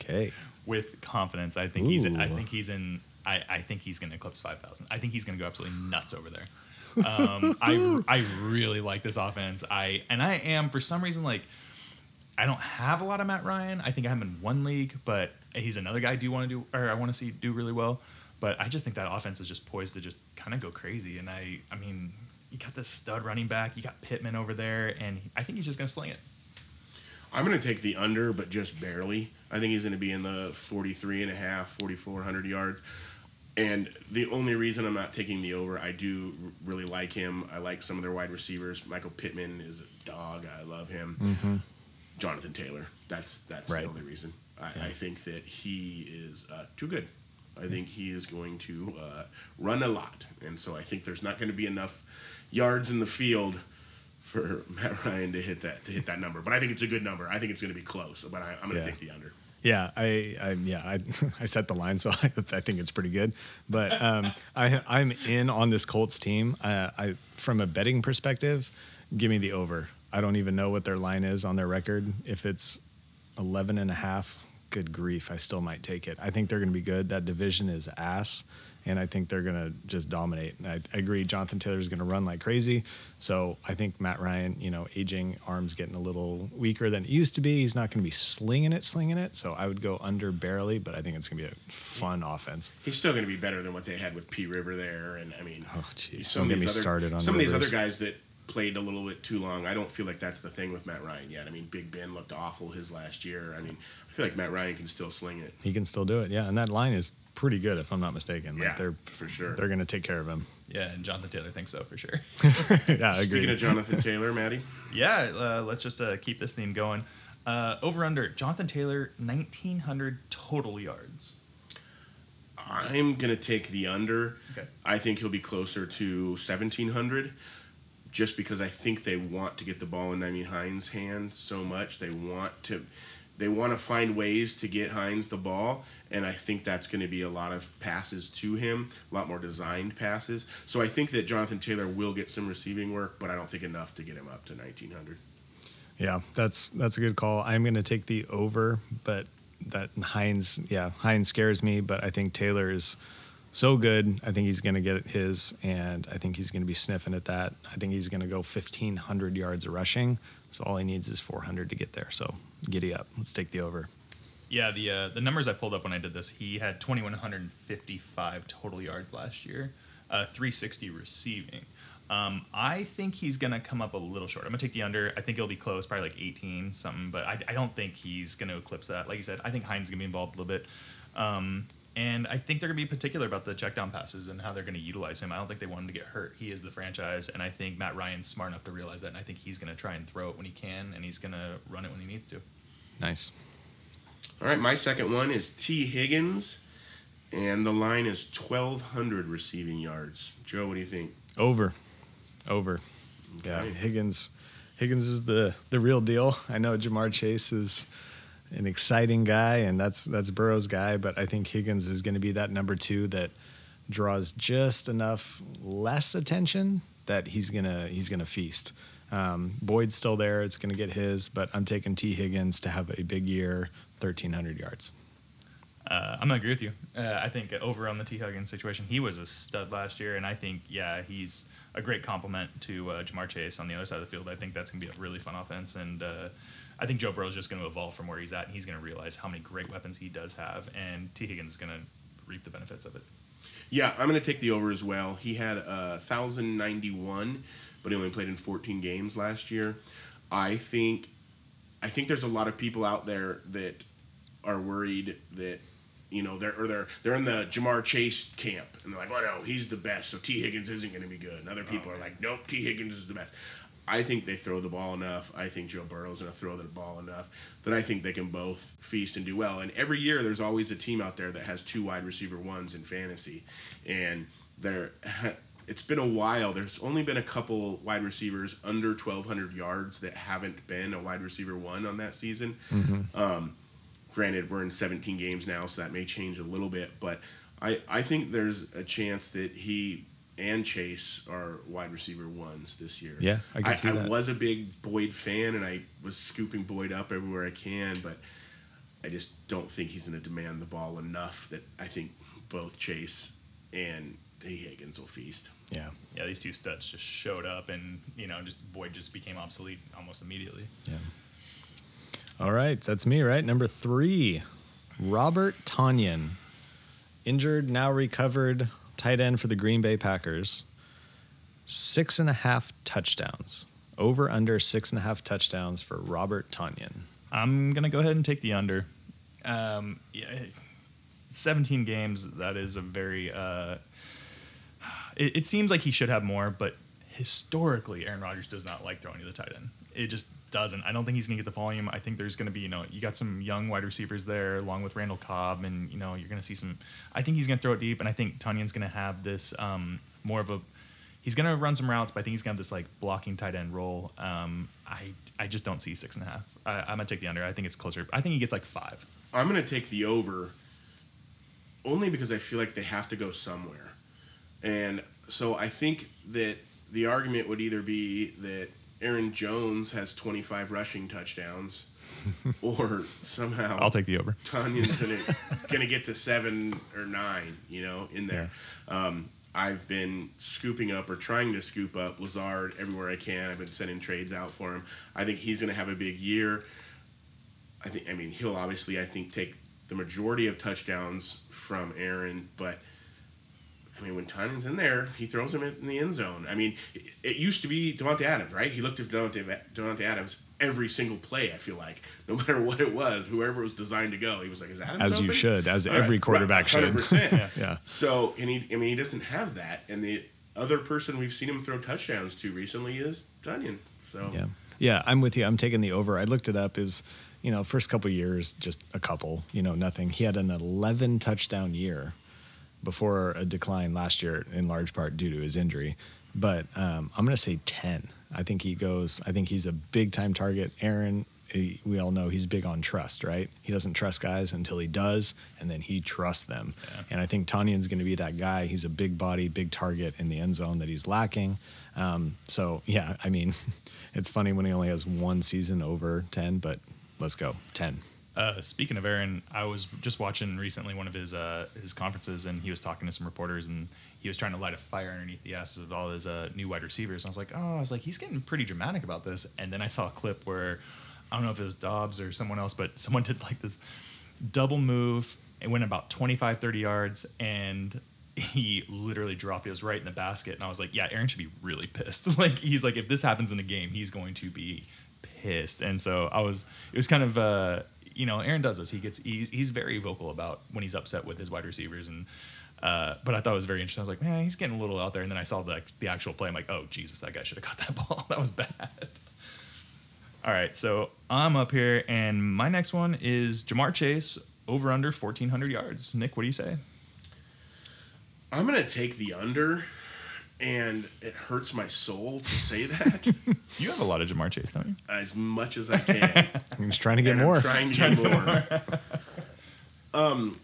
Okay. with confidence. I think he's. I think he's in. I, I think he's going to eclipse five thousand. I think he's going to go absolutely nuts over there. Um, I I really like this offense. I and I am for some reason like I don't have a lot of Matt Ryan. I think I have him in one league, but he's another guy I do want to do or I want to see do really well. But I just think that offense is just poised to just kind of go crazy. And I I mean you got this stud running back. You got Pittman over there, and I think he's just going to sling it. I'm going to take the under, but just barely. I think he's going to be in the 43 and a half, 4,400 yards. And the only reason I'm not taking the over, I do really like him. I like some of their wide receivers. Michael Pittman is a dog. I love him. Jonathan Taylor. That's that's Right. the only reason. I, I think that he is uh, too good. I think he is going to uh, run a lot, and so I think there's not going to be enough yards in the field for Matt Ryan to hit that to hit that number. But I think it's a good number. I think it's going to be close. But I, I'm going to Yeah. take the under. Yeah, I, I yeah, I, I set the line, so I, I think it's pretty good. But um, I, I'm in on this Colts team. Uh, I, from a betting perspective, give me the over. I don't even know what their line is on their record. If it's 11 and a half, good grief, I still might take it. I think they're going to be good. That division is ass, and I think they're going to just dominate. And I, I agree, Jonathan Taylor is going to run like crazy. So I think Matt Ryan, you know, aging, arms getting a little weaker than it used to be. He's not going to be slinging it, slinging it. So I would go under barely, but I think it's going to be a fun offense. He's still going to be better than what they had with P River there, and I mean, Oh, jeez. some of these other started on some of these other guys that played a little bit too long. I don't feel like that's the thing with Matt Ryan yet. I mean, Big Ben looked awful his last year. I mean, feel like Matt Ryan can still sling it. He can still do it. Yeah, and that line is pretty good, if I'm not mistaken. Like Yeah, they're for sure. They're going to take care of him. Yeah, and Jonathan Taylor thinks so for sure. yeah, I agree. Speaking of Jonathan Taylor, Maddie, Yeah, uh, let's just uh, keep this theme going. Uh, over under Jonathan Taylor, 1,900 total yards. I'm gonna take the under. Okay. I think he'll be closer to 1700, just because I think they want to get the ball in Nyheim Hines' hand so much. They want to, they want to find ways to get Hines the ball, and I think that's going to be a lot of passes to him, a lot more designed passes. So I think that Jonathan Taylor will get some receiving work, but I don't think enough to get him up to 1900. Yeah, that's that's a good call. I'm going to take the over, but that Hines, yeah, Hines scares me, but I think Taylor is so good. I think he's going to get his, and I think he's going to be sniffing at that. I think he's going to go 1,500 yards rushing. So all he needs is 400 to get there. So giddy up. Let's take the over. Yeah, the uh, the numbers I pulled up when I did this, he had 2,155 total yards last year. uh, 360 receiving. Um, I think he's gonna come up a little short. I'm gonna take the under. I think it'll be close, probably like 18 something, but I, I don't think he's gonna eclipse that. Like you said, I think Hines is gonna be involved a little bit. Um, and I think they're going to be particular about the check down passes and how they're going to utilize him. I don't think they want him to get hurt. He is the franchise, and I think Matt Ryan's smart enough to realize that. And I think he's going to try and throw it when he can, and he's going to run it when he needs to. Nice. All right, my second one is Tee Higgins, and the line is 1,200 receiving yards. Joe, what do you think? Over. Over. Yeah, Higgins. Higgins is the the real deal. I know Ja'Marr Chase is an exciting guy, and that's that's Burrow's guy, but I think Higgins is going to be that number two that draws just enough less attention that he's gonna he's gonna feast. Um, Boyd's still there; it's going to get his, but I'm taking Tee Higgins to have a big year, 1,300 yards. Uh, I'm gonna agree with you. Uh, I think over on the Tee Higgins situation, he was a stud last year, and I think yeah, he's a great complement to uh, Ja'Marr Chase on the other side of the field. I think that's gonna be a really fun offense, and uh, I think Joe Burrow's just gonna evolve from where he's at, and he's gonna realize how many great weapons he does have, and Tee Higgins is gonna reap the benefits of it. Yeah, I'm going to take the over as well. He had uh, 1,091, but he only played in 14 games last year. I think, I think there's a lot of people out there that are worried that, you know, they're or they're they're in the Ja'Marr Chase camp and they're like, oh no, he's the best, so Tee Higgins isn't going to be good. And other people are oh, like, nope, Tee Higgins is the best. I think they throw the ball enough. I think Joe Burrow's going to throw the ball enough that I think they can both feast and do well. And every year, there's always a team out there that has two wide receiver ones in fantasy, and there. It's been a while. There's only been a couple wide receivers under 1,200 yards that haven't been a wide receiver one on that season. Um, granted, we're in 17 games now, so that may change a little bit. But I, I think there's a chance that he and Chase are wide receiver ones this year. Yeah, I can see that. I was a big Boyd fan, and I was scooping Boyd up everywhere I can, but I just don't think he's going to demand the ball enough that I think both Chase and Tee Higgins will feast. Yeah. Yeah, these two studs just showed up, and you know, just Boyd just became obsolete almost immediately. Yeah. All right, that's me, right? Number three, Robert Tonyan, injured, now recovered, tight end for the Green Bay Packers. Six and a half touchdowns. Over under six and a half touchdowns for Robert Tonyan. I'm gonna go ahead and take the under. Um, yeah, 17 games. That is a very. Uh, it, it seems like he should have more, but historically, Aaron Rodgers does not like throwing to the tight end. It just doesn't. I don't think he's gonna get the volume. I think there's gonna be, you know, you got some young wide receivers there, along with Randall Cobb, and you know, you're gonna see some. I think he's gonna throw it deep, and I think Tonyan's gonna have this um, more of a. He's gonna run some routes, but I think he's gonna have this like blocking tight end role. Um, I I just don't see six and a half. I, I'm gonna take the under. I think it's closer. I think he gets like five. I'm going to take the over only because I feel like they have to go somewhere. And so I think that the argument would either be that Aaron Jones has 25 rushing touchdowns or somehow I'll take the over. Tonyan's gonna, gonna get to seven or nine, you know, in there. Um, I've been scooping up or trying to scoop up Lazard everywhere I can. I've been sending trades out for him. I think he's gonna have a big year. I think. I mean, he'll obviously, I think, take the majority of touchdowns from Aaron, but. I mean, when Tonyan's in there, he throws him in the end zone. I mean, it, it used to be Davante Adams, right? He looked at Davante, Davante Adams every single play. I feel like, no matter what it was, whoever was designed to go, he was like, "Is Adams As you should, as All every right, quarterback right, should. 100%. Yeah. So, and he, I mean, he doesn't have that. And the other person we've seen him throw touchdowns to recently is Tonyan. So, Yeah. Yeah, I'm with you. I'm taking the over. I looked it up. It was, you know, first couple years, just a couple, you know, nothing. He had an 11 touchdown year before a decline last year, in large part due to his injury. But um, I'm going to say 10. I think he goes, I think he's a big time target. Aaron, he- we all know he's big on trust, right? He doesn't trust guys until he does, and then he trusts them. Yeah. And I think Tonyan's going to be that guy. He's a big body, big target in the end zone that he's lacking. Um, so, yeah, I mean, it's funny when he only has one season over 10, but let's go 10. Uh, speaking of Aaron, I was just watching recently one of his uh, his conferences, and he was talking to some reporters, and he was trying to light a fire underneath the asses of all his uh, new wide receivers. And I was like, oh, I was like, he's getting pretty dramatic about this. And then I saw a clip where I don't know if it was Doubs or someone else, but someone did like this double move. It went about 25, 30 yards, and he literally dropped it. Was right in the basket, and I was like, "Yeah, Aaron should be really pissed." like he's like, if this happens in a game, he's going to be pissed. And so I was. It was kind of. uh you know, Aaron does this. He gets he's, he's very vocal about when he's upset with his wide receivers, and uh, but I thought it was very interesting. I was like, man, he's getting a little out there. And then I saw the the actual play. I'm like, oh Jesus, that guy should have caught that ball. that was bad. All right, so I'm up here, and my next one is Ja'Marr Chase over under 1,400 yards. Nick, what do you say? I'm gonna take the under, and it hurts my soul to say that You have a lot of Ja'Marr Chase, don't you? as much as I can. I'm just trying to get and more. I'm trying to get more. um,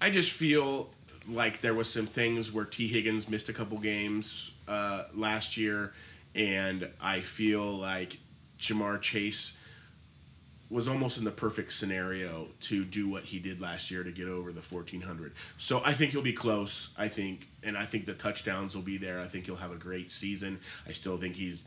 I just feel like there was some things where Tee Higgins missed a couple games uh, last year, and I feel like Ja'Marr Chase was almost in the perfect scenario to do what he did last year to get over the 1400. So I think he'll be close. I think, and I think the touchdowns will be there. I think he'll have a great season. I still think he's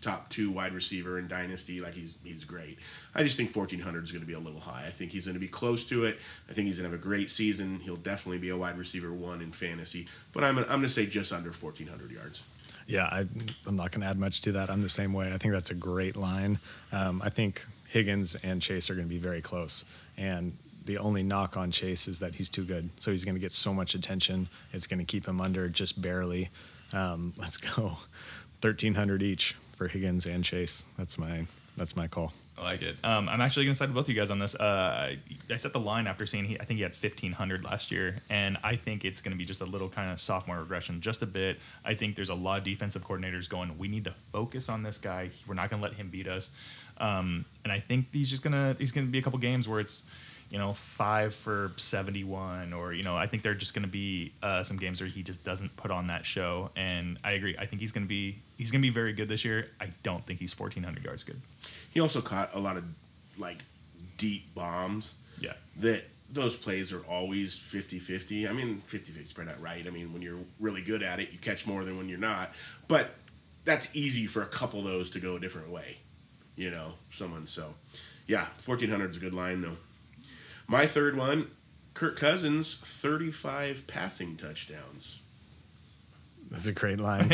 top two wide receiver in dynasty. Like he's he's great. I just think 1400 is going to be a little high. I think he's going to be close to it. I think he's going to have a great season. He'll definitely be a wide receiver one in fantasy. But I'm I'm going to say just under 1400 yards. Yeah, I, I'm not going to add much to that. I'm the same way. I think that's a great line. Um, I think Higgins and Chase are going to be very close. And the only knock on Chase is that he's too good. So he's going to get so much attention. It's going to keep him under just barely. Um, let's go 1,300 each for Higgins and Chase. That's my that's my call. I like it. Um, I'm actually going to side with both of you guys on this. Uh, I, set the line after seeing he, I think he had 1500 last year, and I think it's going to be just a little kind of sophomore regression, just a bit. I think there's a lot of defensive coordinators going, we need to focus on this guy. We're not going to let him beat us. Um, and I think he's just gonna he's gonna be a couple games where it's you know five for 71 or you know I think they're just gonna be uh, some games where he just doesn't put on that show. And I agree. I think he's gonna be he's gonna be very good this year. I don't think he's 1400 yards good. He also caught a lot of like deep bombs. Yeah. That those plays are always 50-50. I mean, 50-50 is probably not right. I mean, when you're really good at it, you catch more than when you're not. But that's easy for a couple of those to go a different way. You know, someone so. Yeah, 1400 is a good line though. My third one, Kirk Cousins, 35 passing touchdowns. That's a great line.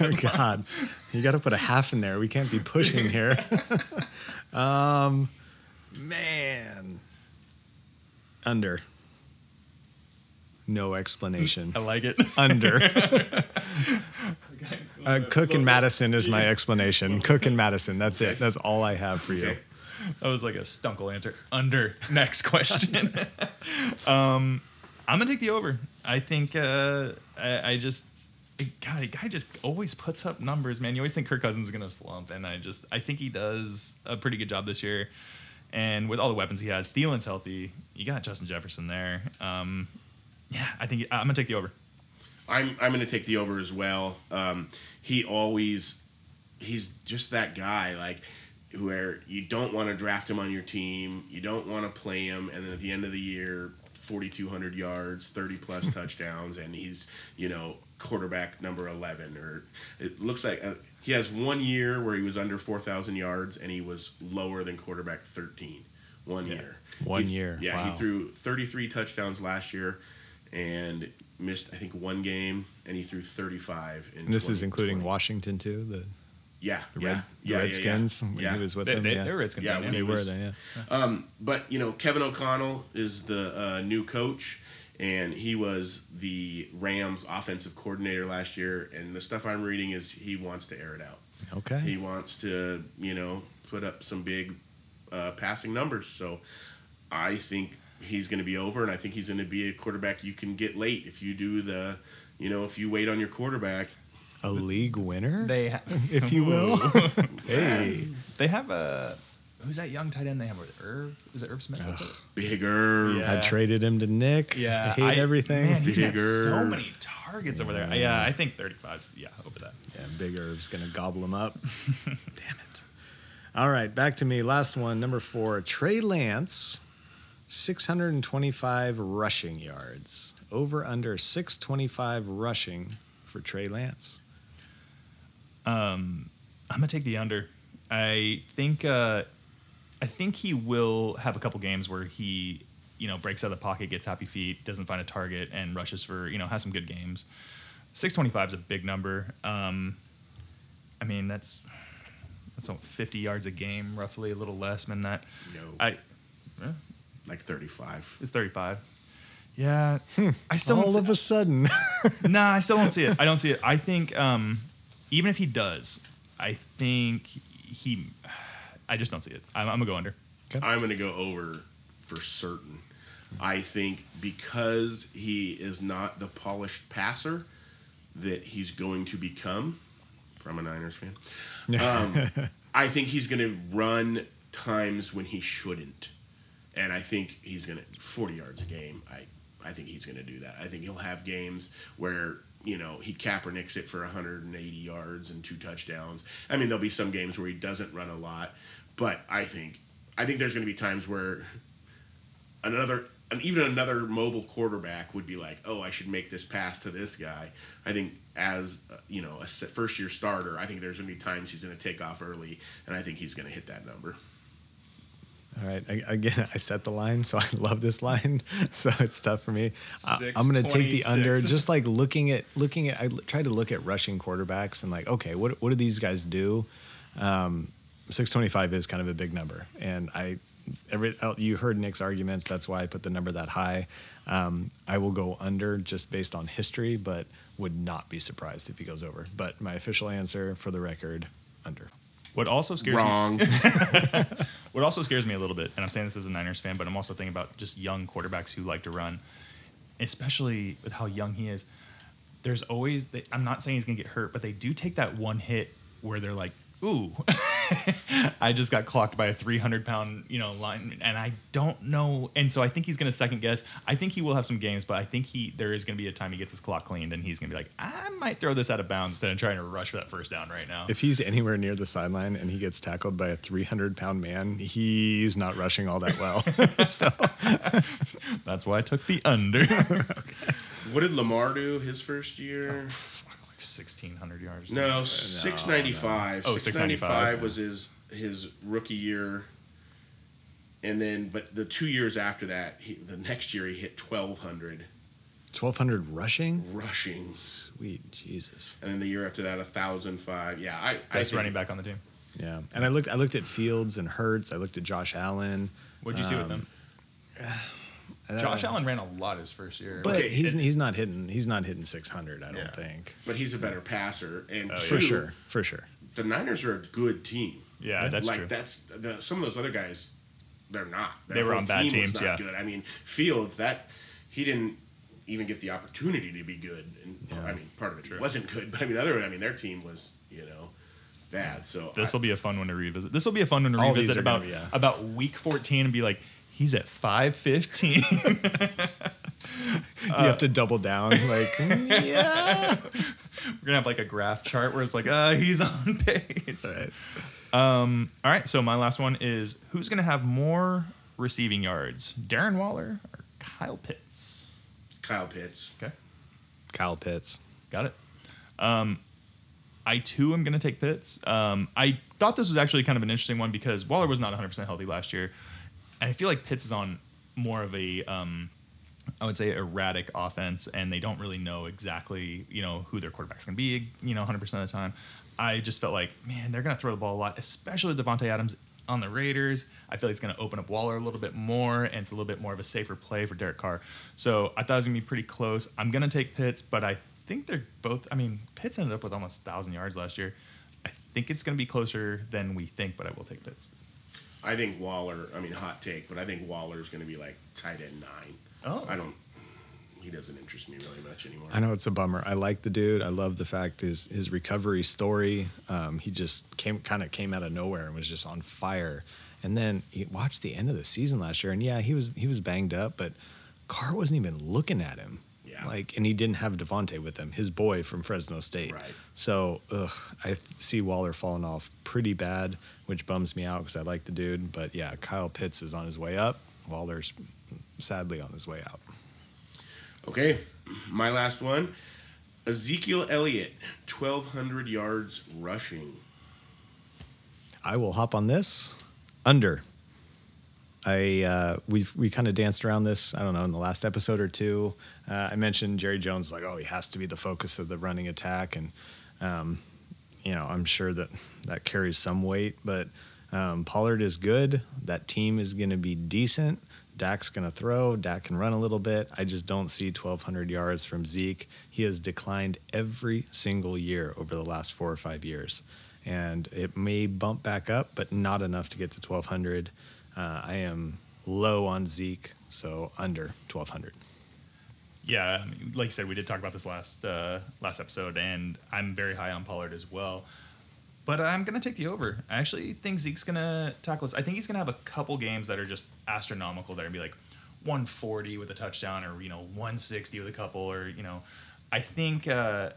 God, you got to put a half in there. We can't be pushing here. um, man, under. No explanation. I like it. Under. Uh, Cook and Mattison is my explanation. Cook and Mattison. That's it. That's all I have for you. Okay. That was like a stunkle answer. Under. Next question. um, I'm gonna take the over. I think uh, I, I just God, a guy just always puts up numbers, man. You always think Kirk Cousins is gonna slump, and I just I think he does a pretty good job this year. And with all the weapons he has, Thielen's healthy. You got Justin Jefferson there. Um, yeah, I think I'm gonna take the over. I'm I'm going to take the over as well. Um, he always he's just that guy like where you don't want to draft him on your team, you don't want to play him, and then at the end of the year, 4,200 yards, 30 plus touchdowns, and he's you know quarterback number 11 or it looks like uh, he has one year where he was under 4,000 yards and he was lower than quarterback 13. One year. One He- year. Yeah, he threw 33 touchdowns last year and missed I think one game and he threw 35 in And this is 2020. including Washington too. The, yeah, the, yeah, Reds, yeah, yeah, Redskins yeah. when Yeah. he was with They, them. they, yeah. they're Redskins, Yeah, yeah, when they he were was- there. Yeah. Um, but you know, Kevin O'Connell is the uh, new coach, and he was the Rams' offensive coordinator last year. And the stuff I'm reading is he wants to air it out. Okay. He wants to, you know, put up some big uh, passing numbers. So I think he's going to be over, and I think he's going to be a quarterback you can get late if you do the, you know, if you wait on your quarterback. A league winner, They ha- if you will. hey, they have a who's that young tight end they have with Irv? Is it Irv Smith? What's it? Bigger. Yeah. I traded him to Nick. Yeah, I hate everything. Man, he's got so many targets over there. Yeah, I think 35's yeah over that. Yeah, Big Herb's gonna gobble him up. Damn it. All right, back to me. Last one, number four. Trey Lance, 625 rushing yards. Over under 625 rushing for Trey Lance. I'm gonna take the under. I think uh, I think he will have a couple games where he you know, breaks out of the pocket, gets happy feet, doesn't find a target, and rushes for, you know, has some good games. 625 is a big number. Um, I mean, that's that's about 50 yards a game, roughly, a little less than that. No. I, yeah, Like 35. it's 35. Yeah, I still don't All of a sudden. nah, I still don't see it. I don't see it. I think um, even if he does, I think he. I just don't see it. I'm, I'm gonna go under. I'm going to go over for certain. I think because he is not the polished passer that he's going to become, from a Niners fan, um, I think he's going to run times when he shouldn't. And I think he's to 40 yards a game. I I think he's to do that. I think he'll have games where you know he Kaepernicks it for 180 yards and two touchdowns. I mean, there'll be some games where he doesn't run a lot, but I think I think there's to be times where another and even another mobile quarterback would be like, "Oh, I should make this pass to this guy." I think as uh, you know, a first year starter, I think there's going to be times he's going to take off early, and I think he's going to hit that number. All right. I, again, I set the line, so I love this line. So it's tough for me. I, I'm going to take the under. Just like looking at looking at, I tried to look at rushing quarterbacks and like, okay, what what do these guys do? Um, 625 is kind of a big number, and I every uh, you heard Nick's arguments. That's why I put the number that high. Um, I will go under just based on history, but would not be surprised if he goes over. But my official answer, for the record, under. What also scares me. Wrong. What also scares me a little bit, and I'm saying this as a Niners fan, but I'm also thinking about just young quarterbacks who like to run, especially with how young he is. There's always, they, I'm not saying he's going to get hurt, but they do take that one hit where they're like, ooh, I just got clocked by a 300 pound, you know, line, and I don't know. And so I think he's going to second guess. I think he will have some games, but I think he there is going to be a time he gets his clock cleaned, and he's going to be like, I might throw this out of bounds instead of trying to rush for that first down right now. If he's anywhere near the sideline and he gets tackled by a 300 pound man, he's not rushing all that well. so That's why I took the under. what did Lamar do his first year? Like 1600 yards. No, six ninety five. Oh, six ninety 695, was his his rookie year, and then but the two years after that, he, the next year he hit twelve hundred 1200 rushing? rushing, Sweet Jesus. and then the year after that a thousand five. Yeah, I I Best think- running back on the team. Yeah. And I looked I looked at Fields and Hurts. I looked at Josh Allen. What'd you see with um, them? Uh, Uh, Josh Allen ran a lot his first year. But Okay, he's and- he's not hitting he's not hitting 600, I don't Yeah. think. But he's a better passer, and Oh, yeah. For sure. For sure. the Niners are a good team. yeah, that's like true. that's the, some of those other guys, they're not. Their They were on bad team was teams, not yeah. Good. I mean, Fields that he didn't even get the opportunity to be good, and I mean, part of it wasn't good, but I mean, other I mean, their team was you know bad. So This will be a fun one to revisit. This will be a fun one to revisit about gonna be, yeah. about week 14 and be like, he's at 515. you have to double down like mm, yeah. We're gonna have like a graph chart where it's like, uh, he's on pace. All right. All right, so my last one is who's gonna have more receiving yards, Darren Waller or Kyle Pitts? Kyle Pitts. Okay. Kyle Pitts. Got it. Um, I too am going to take Pitts. Um, I thought this was actually kind of an interesting one because Waller was not 100% healthy last year. I feel like Pitts is on more of a, um, I would say, erratic offense, and they don't really know exactly, you know, who their quarterback's going to be, you know, 100% of the time. I just felt like, man, they're going to throw the ball a lot, especially Davante Adams on the Raiders. I feel like it's going to open up Waller a little bit more, and it's a little bit more of a safer play for Derek Carr. So I thought it was going to be pretty close. I'm going to take Pitts, but I think they're both. I mean, Pitts ended up with almost 1,000 yards last year. I think it's going to be closer than we think, but I will take Pitts. I think Waller. I mean, hot take, but I think Waller is going to be like tight end nine. Oh. I don't. He doesn't interest me really much anymore. I know it's a bummer. I like the dude. I love the fact his his recovery story. Um, he just came kind of came out of nowhere and was just on fire. And then he watched the end of the season last year, and yeah, he was he was banged up, but Carr wasn't even looking at him. Yeah. Like, and he didn't have Davante with him, his boy from Fresno State. Right. So, ugh, I see Waller falling off pretty bad, which bums me out because I like the dude. But yeah, Kyle Pitts is on his way up. Waller's sadly on his way out. Okay, my last one. Ezekiel Elliott, twelve hundred yards rushing. I will hop on this under. I uh, we we kind of danced around this. I don't know in the last episode or two. Uh, I mentioned Jerry Jones like, oh, he has to be the focus of the running attack, and um, you know I'm sure that that carries some weight. But um, Pollard is good. That team is going to be decent. Dak's going to throw. Dak can run a little bit. I just don't see 1,200 yards from Zeke. He has declined every single year over the last four or five years. And it may bump back up, but not enough to get to 1,200. Uh, I am low on Zeke, so under 1,200. Yeah, I like you said, we did talk about this last uh, last episode, and I'm very high on Pollard as well. But I'm gonna take the over. I actually think Zeke's gonna tackle this. I think he's gonna have a couple games that are just astronomical. They're gonna be like 140 with a touchdown, or you know 160 with a couple, or you know, I think uh,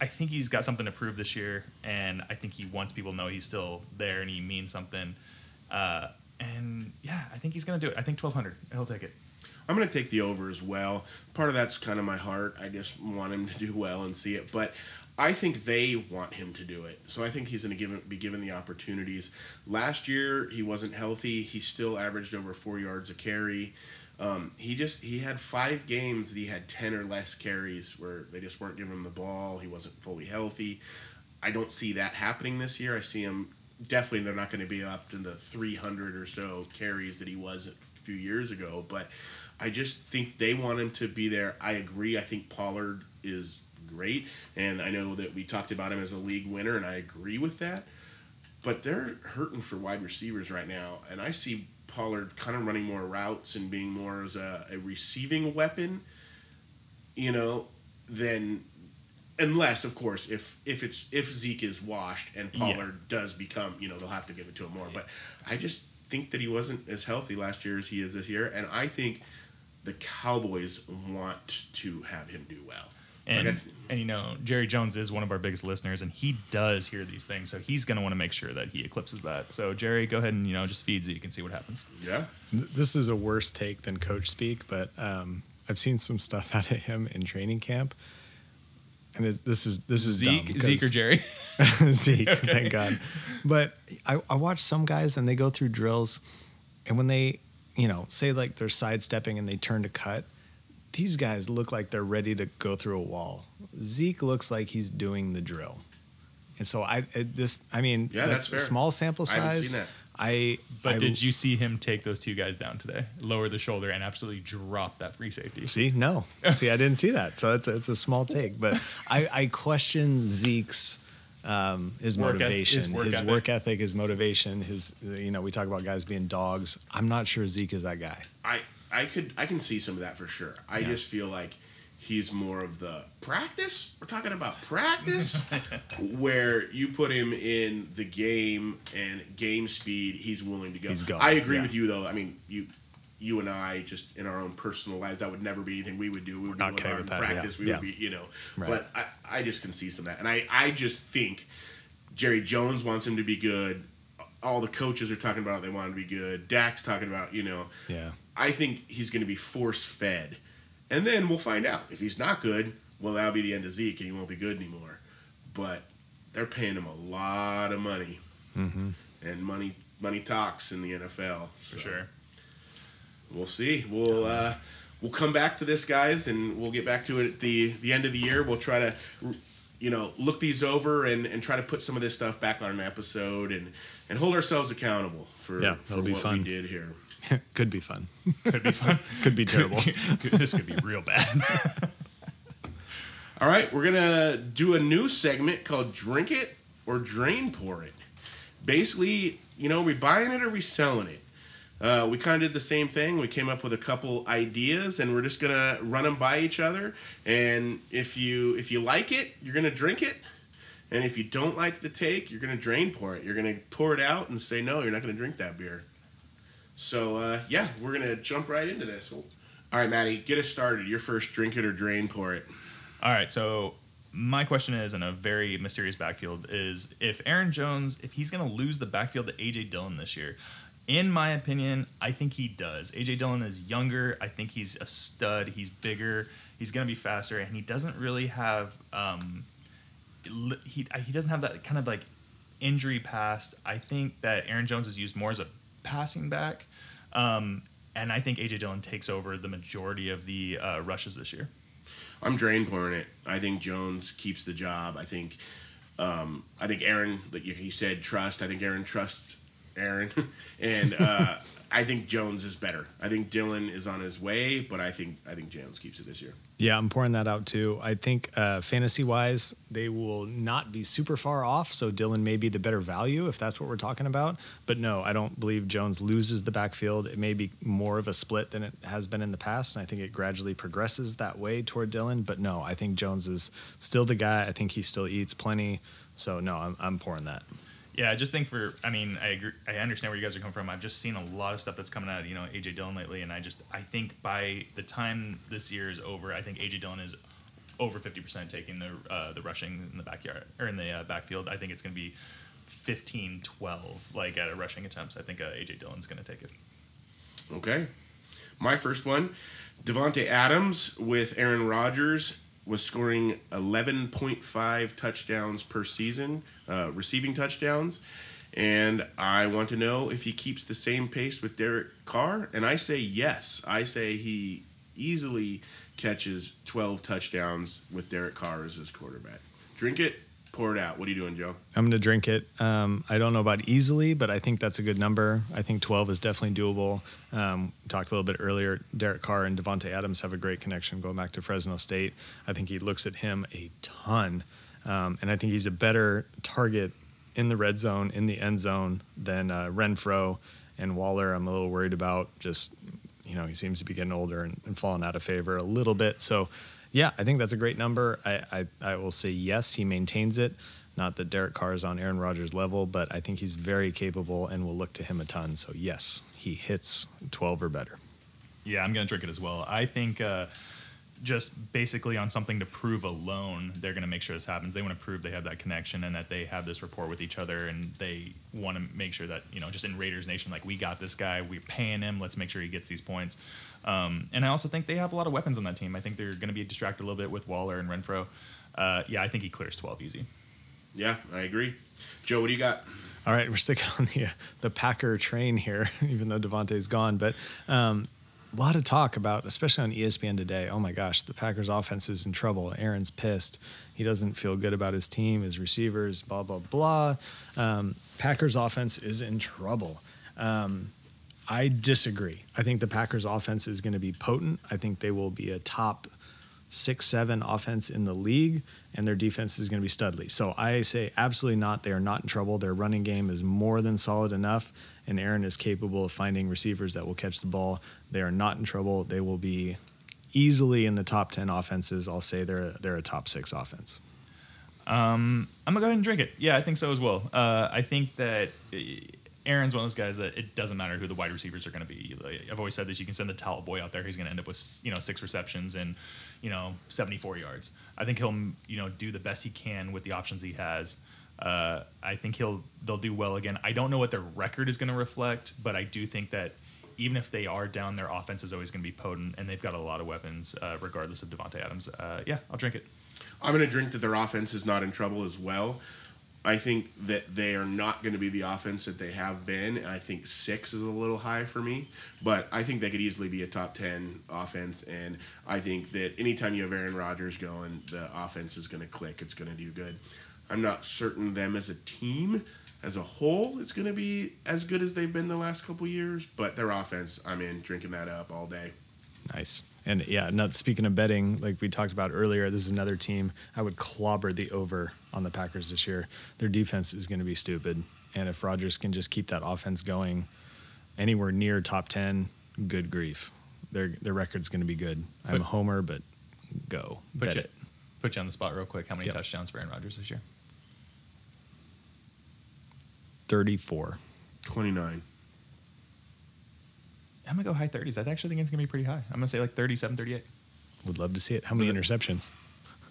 I think he's got something to prove this year, and I think he wants people to know he's still there and he means something. Uh, and yeah, I think he's gonna do it. I think 1200. He'll take it. I'm going to take the over as well. Part of that's kind of my heart. I just want him to do well and see it. But I think they want him to do it. So I think he's going to be given the opportunities. Last year he wasn't healthy. He still averaged over four yards a carry. Um, he just he had five games that he had ten or less carries where they just weren't giving him the ball. He wasn't fully healthy. I don't see that happening this year. I see him definitely. They're not going to be up to the three hundred or so carries that he was a few years ago, but. I just think they want him to be there. I agree. I think Pollard is great, and I know that we talked about him as a league winner, and I agree with that. But they're hurting for wide receivers right now, and I see Pollard kind of running more routes and being more as a, a receiving weapon. You know, than unless of course if if it's if Zeke is washed and Pollard yeah. does become you know they'll have to give it to him more. But I just think that he wasn't as healthy last year as he is this year, and I think the Cowboys want to have him do well. And, like th- and you know, Jerry Jones is one of our biggest listeners, and he does hear these things, so he's going to want to make sure that he eclipses that. So, Jerry, go ahead and you know just feed Zeke and see what happens. Yeah, this is a worse take than coach speak, but um, I've seen some stuff out of him in training camp, and it, this is this is Zeke, Zeke or Jerry, Zeke. okay. Thank God. But I, I watch some guys and they go through drills, and when they you know, say like they're sidestepping and they turn to cut, these guys look like they're ready to go through a wall. Zeke looks like he's doing the drill. And so I it, this I mean yeah, that's, that's small sample size. I, I but I, did you see him take those two guys down today, lower the shoulder, and absolutely drop that free safety? See, no, see, I didn't see that. So it's a, it's a small take, but I, I question Zeke's um, his work motivation, his, work, his ethic. work ethic, his motivation, his you know we talk about guys being dogs. I'm not sure Zeke is that guy. I I could I can see some of that for sure. I yeah. just feel like he's more of the practice. We're talking about practice, where you put him in the game and game speed, he's willing to go. He's going. I agree yeah. with you though. I mean, you you and I just in our own personal lives, that would never be anything we would do. We would not care with that, practice. Yeah. We yeah. would be, you know. Right. But I, I just can see some of that, and I, I just think Jerry Jones wants him to be good. All the coaches are talking about how they want him to be good. Dak's talking about, you know. Yeah. I think he's going to be force fed, and then we'll find out if he's not good. Well, that'll be the end of Zeke, and he won't be good anymore. But they're paying him a lot of money, mm-hmm. and money money talks in the NFL for sure we'll see. We'll uh, we'll come back to this, guys, and we'll get back to it at the the end of the year. We'll try to, you know, look these over and, and try to put some of this stuff back on an episode and and hold ourselves accountable for, yeah, for what fun. we did here. could be fun. Could be fun. could be terrible. this could be real bad. All right, we're gonna do a new segment called "Drink It or Drain Pour It." Basically, you know, we buying it or we selling it uh, we kind of did the same thing. We came up with a couple ideas, and we're just gonna run them by each other. And if you if you like it, you're gonna drink it. And if you don't like the take, you're gonna drain pour it. You're gonna pour it out and say no, you're not gonna drink that beer. So uh, yeah, we're gonna jump right into this. All right, Maddie, get us started. Your first drink it or drain pour it. All right, so my question is in a very mysterious backfield is if Aaron Jones if he's going to lose the backfield to AJ Dillon this year in my opinion, I think he does. AJ Dillon is younger. I think he's a stud. He's bigger. He's going to be faster, and he doesn't really have um, he he doesn't have that kind of like injury past. I think that Aaron Jones is used more as a passing back. Um, and I think AJ Dillon takes over the majority of the uh, rushes this year. I'm drain pouring it. I think Jones keeps the job. I think, um, I think Aaron. Like he said, trust. I think Aaron trusts Aaron, and uh, I think Jones is better. I think Dillon is on his way, but I think I think Jones keeps it this year. Yeah, I'm pouring that out too. I think uh, fantasy wise, they will not be super far off. So Dillon may be the better value if that's what we're talking about. But no, I don't believe Jones loses the backfield. It may be more of a split than it has been in the past. And I think it gradually progresses that way toward Dillon. But no, I think Jones is still the guy. I think he still eats plenty. So no, I'm, I'm pouring that. Yeah, I just think for I mean I agree I understand where you guys are coming from. I've just seen a lot of stuff that's coming out you know AJ Dillon lately, and I just I think by the time this year is over, I think AJ Dillon is over fifty percent taking the uh, the rushing in the backyard or in the uh, backfield. I think it's going to be 15, 12 like at a rushing attempts. I think uh, AJ Dillon's going to take it. Okay, my first one, Davante Adams with Aaron Rodgers was scoring 11.5 touchdowns per season, uh, receiving touchdowns. And I want to know if he keeps the same pace with Derek Carr. And I say yes. I say he easily catches 12 touchdowns with Derek Carr as his quarterback. Drink it, pour it out. What are you doing, Joe? I'm going to drink it. Um, I don't know about easily, but I think that's a good number. I think 12 is definitely doable. Um, talked a little bit earlier. Derek Carr and Davante Adams have a great connection going back to Fresno State. I think he looks at him a ton, um, and I think he's a better target in the red zone, in the end zone than uh, Renfrow and Waller. I'm a little worried about just you know he seems to be getting older and, and falling out of favor a little bit. So yeah, I think that's a great number. I, I, I will say yes, he maintains it. Not that Derek Carr is on Aaron Rodgers' level, but I think he's very capable and will look to him a ton. So yes, he hits 12 or better. Yeah, I'm going to drink it as well. I think uh, just basically on something to prove alone, they're going to make sure this happens. They want to prove they have that connection and that they have this rapport with each other, and they want to make sure that you know, just in Raiders Nation, like we got this guy, we're paying him. Let's make sure he gets these points. Um, and I also think they have a lot of weapons on that team. I think they're going to be distracted a little bit with Waller and Renfrow. Uh, yeah, I think he clears 12 easy. Yeah, I agree. Joe, what do you got? All right, we're sticking on the uh, the Packer train here, even though Davante's gone. But um, a lot of talk about, especially on ESPN today. Oh my gosh, the Packers' offense is in trouble. Aaron's pissed. He doesn't feel good about his team, his receivers, blah blah blah. Um, Packers' offense is in trouble. Um, I disagree. I think the Packers offense is going to be potent. I think they will be a top six, seven offense in the league, and their defense is going to be studly. So I say absolutely not. They are not in trouble. Their running game is more than solid enough, and Aaron is capable of finding receivers that will catch the ball. They are not in trouble. They will be easily in the top 10 offenses. I'll say they're, they're a top six offense. Um, I'm gonna go ahead and drink it. Yeah, I think so as well. Uh, I think that Aaron's one of those guys that it doesn't matter who the wide receivers are going to be. I've always said this: you can send the talent boy out there; he's going to end up with you know six receptions and you know 74 yards. I think he'll you know do the best he can with the options he has. Uh, I think he'll they'll do well again. I don't know what their record is going to reflect, but I do think that even if they are down, their offense is always going to be potent, and they've got a lot of weapons, uh, regardless of Davante Adams. Uh, yeah, I'll drink it. I'm going to drink that their offense is not in trouble as well. I think that they are not going to be the offense that they have been. I think six is a little high for me, but I think they could easily be a top 10 offense. And I think that anytime you have Aaron Rodgers going, the offense is going to click. It's going to do good. I'm not certain them as a team, as a whole, it's going to be as good as they've been the last couple years, but their offense, I'm in drinking that up all day. Nice. And yeah, not speaking of betting, like we talked about earlier, this is another team I would clobber the over on the Packers this year. Their defense is going to be stupid, and if Rodgers can just keep that offense going anywhere near top ten, good grief, their their record's going to be good. I'm But- a homer, but go Put bet you, it. put you on the spot real quick. How many Yep. touchdowns for Aaron Rodgers this year? Thirty-four. 29. I'm gonna go high 30s. I actually think it's gonna be pretty high. I'm gonna say like 37, 38. Would love to see it. How many interceptions?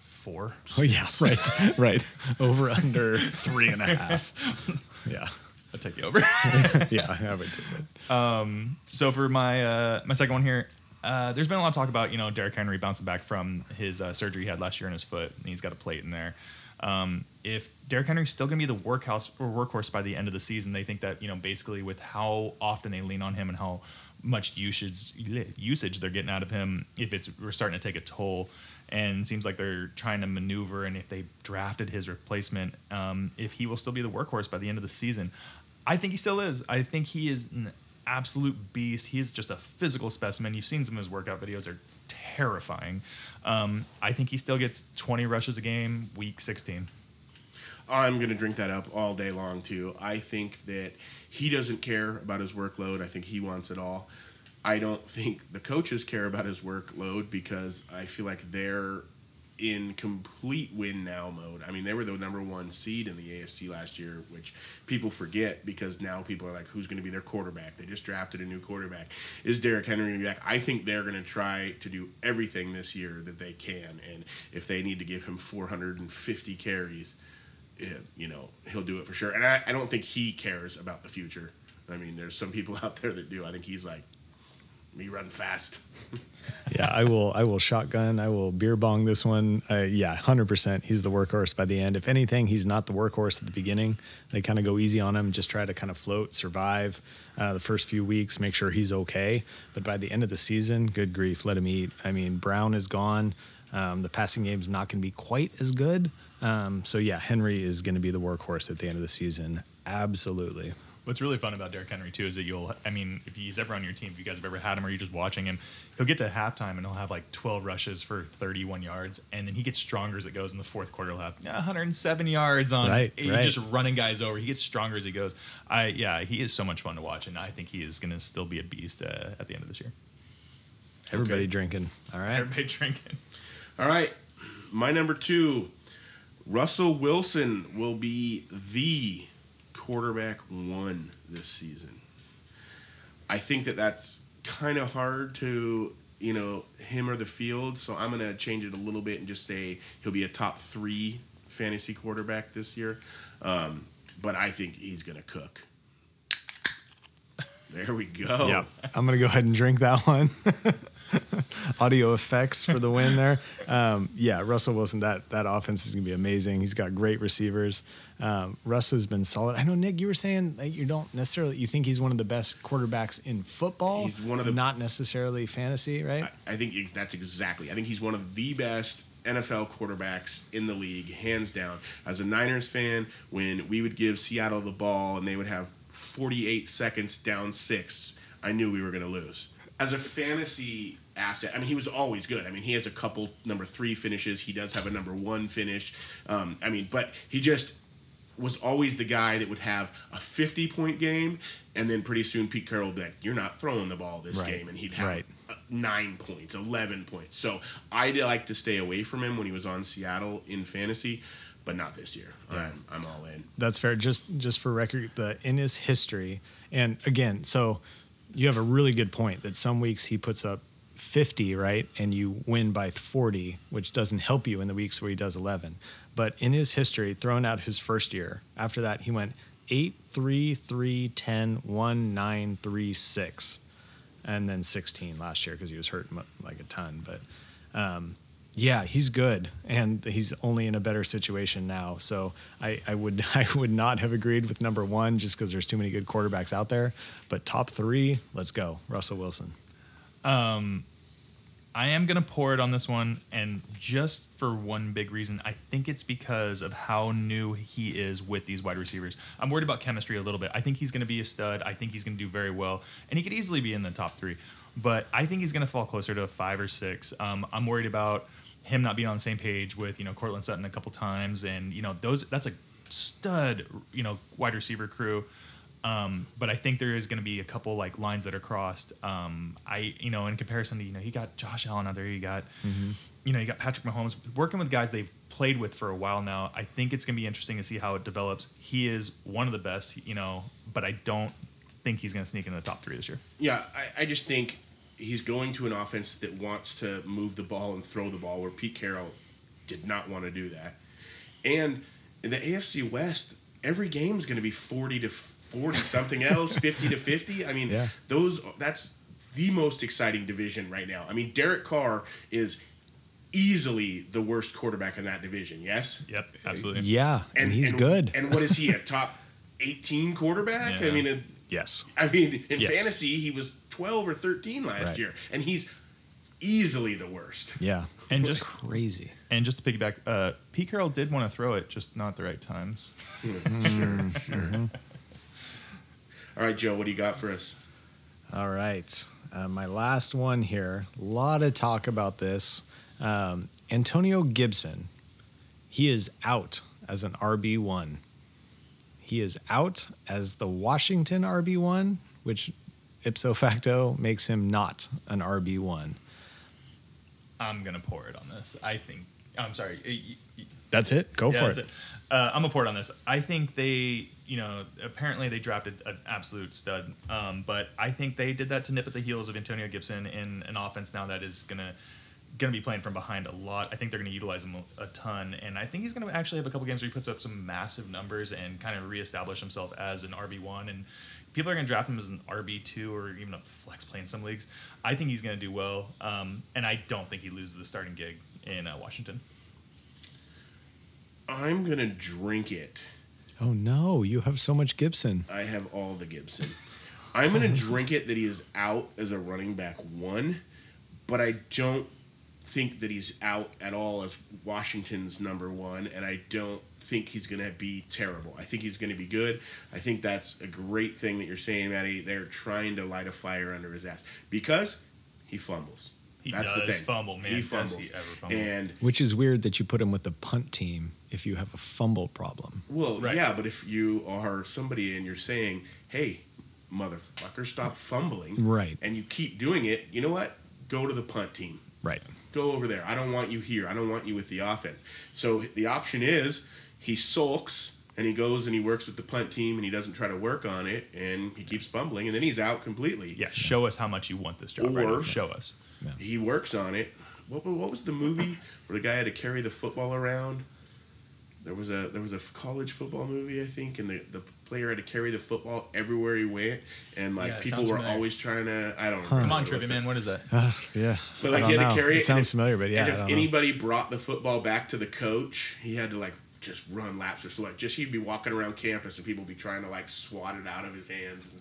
Four. Oh yeah, right, right. Over under three and a half. Yeah, I'll take you over. yeah, I would do that. so for my uh, my second one here, uh, there's been a lot of talk about you know Derrick Henry bouncing back from his uh, surgery he had last year in his foot, and he's got a plate in there. Um, if Derrick Henry's still going to be the workhouse or workhorse by the end of the season, they think that you know basically with how often they lean on him and how much usage usage they're getting out of him if it's we're starting to take a toll. And seems like they're trying to maneuver and if they drafted his replacement um, if he will still be the workhorse by the end of the season. I think he still is. I think he is an absolute beast. He is just a physical specimen. You've seen some of his workout videos. They're terrifying um, i think he still gets 20 rushes a game week 16 I'm going to drink that up all day long too. I think that he doesn't care about his workload. I think he wants it all. I don't think the coaches care about his workload because I feel like they're in complete win now mode. I mean, they were the number one seed in the AFC last year, which people forget because now people are like, who's going to be their quarterback? They just drafted a new quarterback. Is Derrick Henry going to be back? I think they're going to try to do everything this year that they can. And if they need to give him 450 carries, eh, you know, he'll do it for sure. And I, I don't think he cares about the future. I mean, there's some people out there that do. I think he's like, me run fast. yeah, I will. I will shotgun. I will beer bong this one. Uh, yeah, hundred percent. He's the workhorse by the end. If anything, he's not the workhorse at the beginning. They kind of go easy on him, just try to kind of float, survive uh, the first few weeks, make sure he's okay. But by the end of the season, good grief, let him eat. I mean, Brown is gone. Um, the passing game is not going to be quite as good. Um, so yeah, Henry is going to be the workhorse at the end of the season. Absolutely. What's really fun about Derrick Henry too is that you'll, I mean, if he's ever on your team, if you guys have ever had him or you're just watching him, he'll get to halftime and he'll have like 12 rushes for 31 yards, and then he gets stronger as it goes. In the fourth quarter, he'll have 107 yards on Right, he's right. just running guys over. He gets stronger as he goes. I yeah, he is so much fun to watch, and I think he is going to still be a beast uh, at the end of this year. Everybody Okay. drinking. All right. Everybody drinking. All right, my number two, Russell Wilson will be the quarterback one this season. I think that that's kind of hard to, you know, him or the field. So I'm going to change it a little bit and just say he'll be a top three fantasy quarterback this year. Um, but I think he's going to cook. There we go. Yeah, I'm gonna go ahead and drink that one. Audio effects for the win there. Um, yeah, Russell Wilson. That that offense is gonna be amazing. He's got great receivers. Um, Russ has been solid. I know Nick, you were saying that you don't necessarily you think he's one of the best quarterbacks in football. He's one of the- not necessarily fantasy, right? I, I think that's exactly. I think he's one of the best NFL quarterbacks in the league, hands down. As a Niners fan, when we would give Seattle the ball and they would have 48 seconds down six, I knew we were going to lose. As a fantasy asset, I mean, he was always good. I mean, he has a couple number three finishes. He does have a number one finish. Um, I mean, but he just was always the guy that would have a 50 point game, and then pretty soon Pete Carroll would be like, You're not throwing the ball this Right. game. And he'd have Right. uh, nine points, 11 points. So I like to stay away from him when he was on Seattle in fantasy, but not this year. I'm, I'm all in. That's fair. Just just for record, the in his history, and again, so you have a really good point that some weeks he puts up 50, right, and you win by 40, which doesn't help you in the weeks where he does 11. But in his history, throwing out his first year, after that he went 8 3 3 10 1 9 3 6 and then 16 last year because he was hurt like a ton. But um, yeah, he's good, and he's only in a better situation now. So I, I would I would not have agreed with number one just because there's too many good quarterbacks out there. But top three, let's go, Russell Wilson. Um, I am gonna pour it on this one, and just for one big reason, I think it's because of how new he is with these wide receivers. I'm worried about chemistry a little bit. I think he's gonna be a stud. I think he's gonna do very well, and he could easily be in the top three. But I think he's gonna fall closer to a five or six. Um, I'm worried about him not being on the same page with you know Courtland Sutton a couple times, and you know those that's a stud you know wide receiver crew. Um, but I think there is going to be a couple like lines that are crossed. Um, I, you know, in comparison to you know, he got Josh Allen out there, you got, you know, you got Patrick Mahomes working with guys they've played with for a while now. I think it's going to be interesting to see how it develops. He is one of the best, you know, but I don't think he's going to sneak into the top three this year. Yeah, I, I just think he's going to an offense that wants to move the ball and throw the ball, where Pete Carroll did not want to do that. And in the AFC West, every game is going to be 40 to 40 something else, 50 to 50. I mean, Yeah. those that's the most exciting division right now. I mean, Derek Carr is easily the worst quarterback in that division, yes? Yep, absolutely. Yeah, and, he's and- good. And what is he, a top 18 quarterback? I mean, it, yes. I mean, in Yes. fantasy, he was 12 or 13 last Right. year, and he's easily the worst. Yeah. And just- crazy. And just to piggyback, uh, Pete Carroll did want to throw it, just not the right times. Sure, sure. All right, Joe, what do you got for us? All right. Uh, my last one here. A lot of talk about this. Um, Antonio Gibson. He is out as an RB1. He is out as the Washington RB1, which ipso facto makes him not an RB1. I'm gonna pour it on this. I think. I'm sorry. That's it. Go yeah, for that's it. it. Uh, I'm gonna pour it on this. I think they, you know, apparently they drafted an absolute stud, um, but I think they did that to nip at the heels of Antonio Gibson in an offense now that is gonna gonna be playing from behind a lot. I think they're gonna utilize him a, ton, and I think he's gonna actually have a couple games where he puts up some massive numbers and kind of reestablish himself as an RB one and. People are going to draft him as an RB two or even a flex play in some leagues. I think he's going to do well, um, and I don't think he loses the starting gig in uh, Washington. I'm going to drink it. Oh no, you have so much Gibson. I have all the Gibson. I'm going to drink it that he is out as a running back one, but I don't think that he's out at all as Washington's number one, and I don't think he's going to be terrible. I think he's going to be good. I think that's a great thing that you're saying, Maddie. They're trying to light a fire under his ass because he fumbles. He That's the does thing. fumble, man. He fumbles. he ever fumble? And Which is weird that you put him with the punt team if you have a fumble problem. Well, Right. yeah, but if you are somebody and you're saying, "Hey, motherfucker, stop fumbling," Right. and you keep doing it, you know what? Go to the punt team. Right. Go over there. I don't want you here. I don't want you with the offense. So the option is he sulks and he goes and he works with the punt team and he doesn't try to work on it and he keeps fumbling and then he's out completely. Yeah, show us how much you want this job. Or- now. Show us. He works on it. What, what was the movie where the guy had to carry the football around? There was a there was a college football movie I think, and the, the player had to carry the football everywhere he went, and like Yeah, people were familiar. always trying to I don't Come on, what trivia man. What is that? Uh, yeah. But like he don't had to carry it. It and sounds if- familiar, but yeah. And if don't know. anybody brought the football back to the coach, he had to like just run laps or so like just he'd be walking around campus and people would be trying to like swat it out of his hands.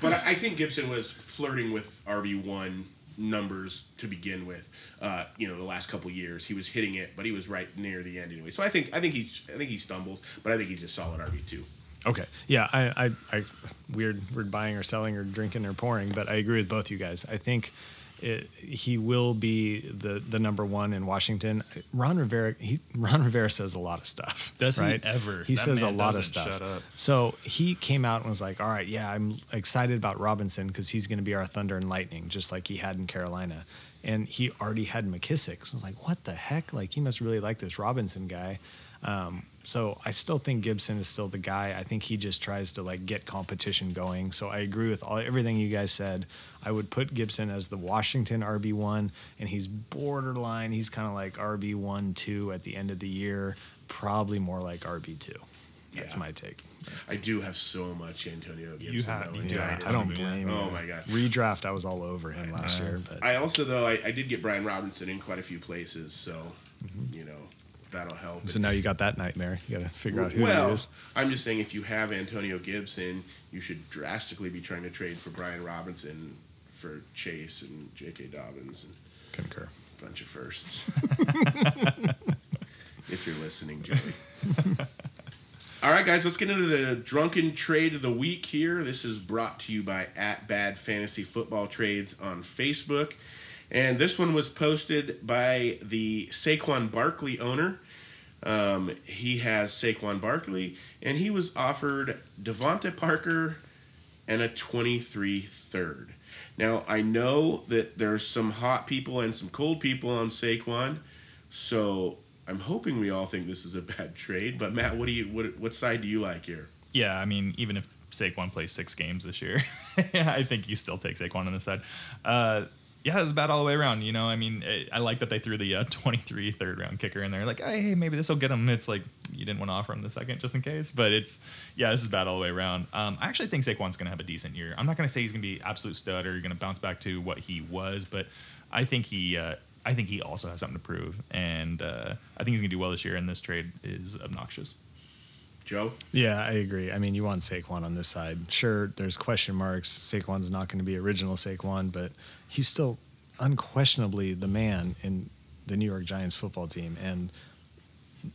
but I I think Gibson was flirting with RB one numbers to begin with. Uh, you know, the last couple years he was hitting it, but he was right near the end anyway. So I think I think he's I think he stumbles, but I think he's a solid RB two. Okay. Yeah, I, I, I, weird, weird buying or selling or drinking or pouring, but I agree with both you guys. I think it, he will be the the number one in Washington. Ron Rivera, he, Ron Rivera says a lot of stuff. Does he ever? He That says a lot of stuff. shut up. So he came out and was like, "All right, yeah, I'm excited about Robinson because he's going to be our thunder and lightning, just like he had in Carolina." And he already had McKissic. So I was like, "What the heck? Like he must really like this Robinson guy." Um, so I still think Gibson is still the guy. I think he just tries to like get competition going. So I agree with all everything you guys said. I would put Gibson as the Washington RB one, and he's borderline. He's kind of like RB one two at the end of the year, probably more like RB two. That's Yeah. my take. I do have so much Antonio Gibson. You have- though, you. Yeah, Dynasty. I don't blame oh you. Oh my god. Redraft, I was all over him last year, but I also though I, I did get Brian Robinson in quite a few places, so mm-hmm. you know that'll help. so now you got that nightmare. You got to figure out who well, it is. I'm just saying if you have Antonio Gibson, you should drastically be trying to trade for Brian Robinson for Chase and J.K. Dobbins and Concur. a bunch of firsts. if you're listening, Joey. All right, guys, let's get into the drunken trade of the week here. This is brought to you by at Bad Fantasy Football Trades on Facebook. And this one was posted by the Saquon Barkley owner. Um, he has Saquon Barkley, and he was offered DeVante Parker and a 23 third. Now, I know that there's some hot people and some cold people on Saquon, so I'm hoping we all think this is a bad trade. But Matt, what do you what what side do you like here? Yeah, I mean, even if Saquon plays six games this year, I think you still take Saquon on this side. Uh, yeah, it's bad all the way around. You know, I mean, eh, I like that they threw the uh, 23 third round kicker in there. Like, hey, maybe this will get him. It's like you didn't want to offer him the second just in case, but it's yeah, this is bad all the way around. Um, I actually think Saquon's going to have a decent year. I'm not going to say he's going to be absolute stud or going to bounce back to what he was, but I think he. Uh, I think he also has something to prove, and uh, I think he's going to do well this year. And this trade is obnoxious. Joe? Yeah, I agree. I mean, you want Saquon on this side. Sure, there's question marks. Saquon's not going to be original Saquon, but he's still unquestionably the man in the New York Giants football team. And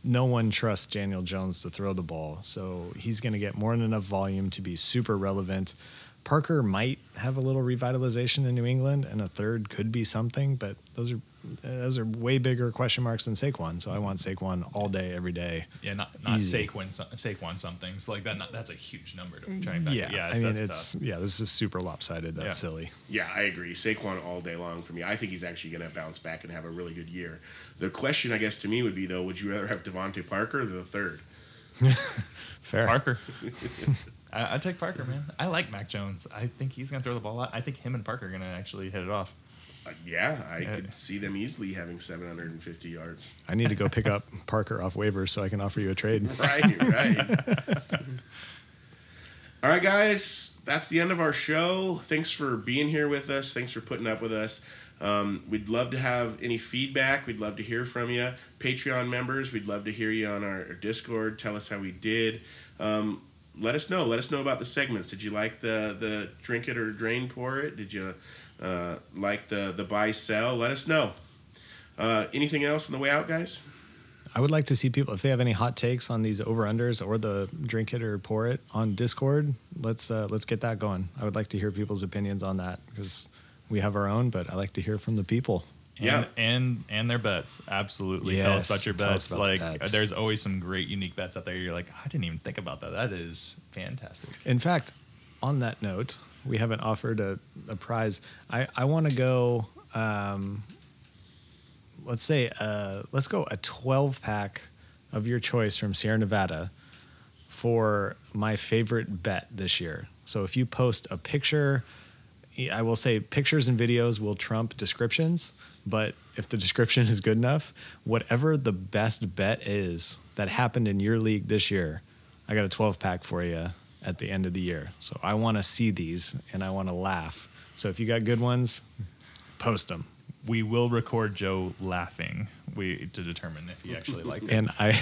no one trusts Daniel Jones to throw the ball. So he's going to get more than enough volume to be super relevant. Parker might have a little revitalization in New England, and a third could be something, but those are those are way bigger question marks than Saquon. So I want Saquon all day, every day. Yeah, not not Easy. Saquon so- Saquon somethings like that. Not, that's a huge number to try and mm-hmm. back. Yeah, yeah. I mean, that's it's tough. yeah, this is super lopsided. That's Yeah. silly. Yeah, I agree. Saquon all day long for me. I think he's actually going to bounce back and have a really good year. The question, I guess, to me would be though: Would you rather have DeVante Parker or the third? Fair. Parker. I, I take Parker, man. I like Mac Jones. I think he's gonna throw the ball out. I think him and Parker are gonna actually hit it off. Uh, yeah, I could see them easily having 750 yards. I need to go pick up Parker off waivers so I can offer you a trade. Right, right. All right, guys, that's the end of our show. Thanks for being here with us. Thanks for putting up with us. Um, we'd love to have any feedback. We'd love to hear from you. Patreon members, we'd love to hear you on our, our Discord. Tell us how we did. Um, let us know. Let us know about the segments. Did you like the the drink it or drain pour it? Did you uh, like the the buy sell? Let us know. Uh, anything else on the way out, guys? I would like to see people if they have any hot takes on these over unders or the drink it or pour it on Discord. Let's uh, let's get that going. I would like to hear people's opinions on that because we have our own, but I like to hear from the people. Yeah. And, and and their bets. Absolutely. Tell us about your bets. about the like bets. there's always some great unique bets out there. You're like, I didn't even think about that. That is fantastic. In fact, on that note, we haven't offered a, a prize. I, I want to go, um, let's say, uh, let's go a 12 pack of your choice from Sierra Nevada for my favorite bet this year. So if you post a picture, I will say pictures and videos will trump descriptions, but if the description is good enough, whatever the best bet is that happened in your league this year, I got a 12 pack for you at the end of the year. So I want to see these and I want to laugh. So if you got good ones, post them. We will record Joe laughing. We to determine if he actually liked it. and I,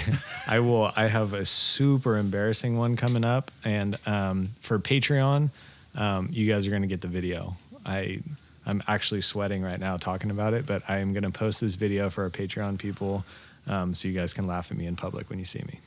I will. I have a super embarrassing one coming up, and um, for Patreon, um, you guys are going to get the video. I, I'm actually sweating right now talking about it, but I am going to post this video for our Patreon people, um, so you guys can laugh at me in public when you see me.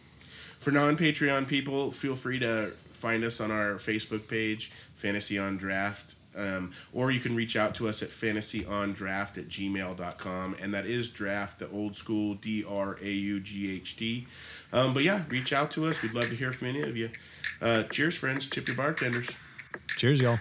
For non Patreon people, feel free to find us on our Facebook page, Fantasy on Draught, um, or you can reach out to us at fantasyondraught at gmail.com. And that is draft, the old school D R A U G H D. Um, but yeah, reach out to us. We'd love to hear from any of you. Uh, cheers, friends. Tip your bartenders. Cheers, y'all.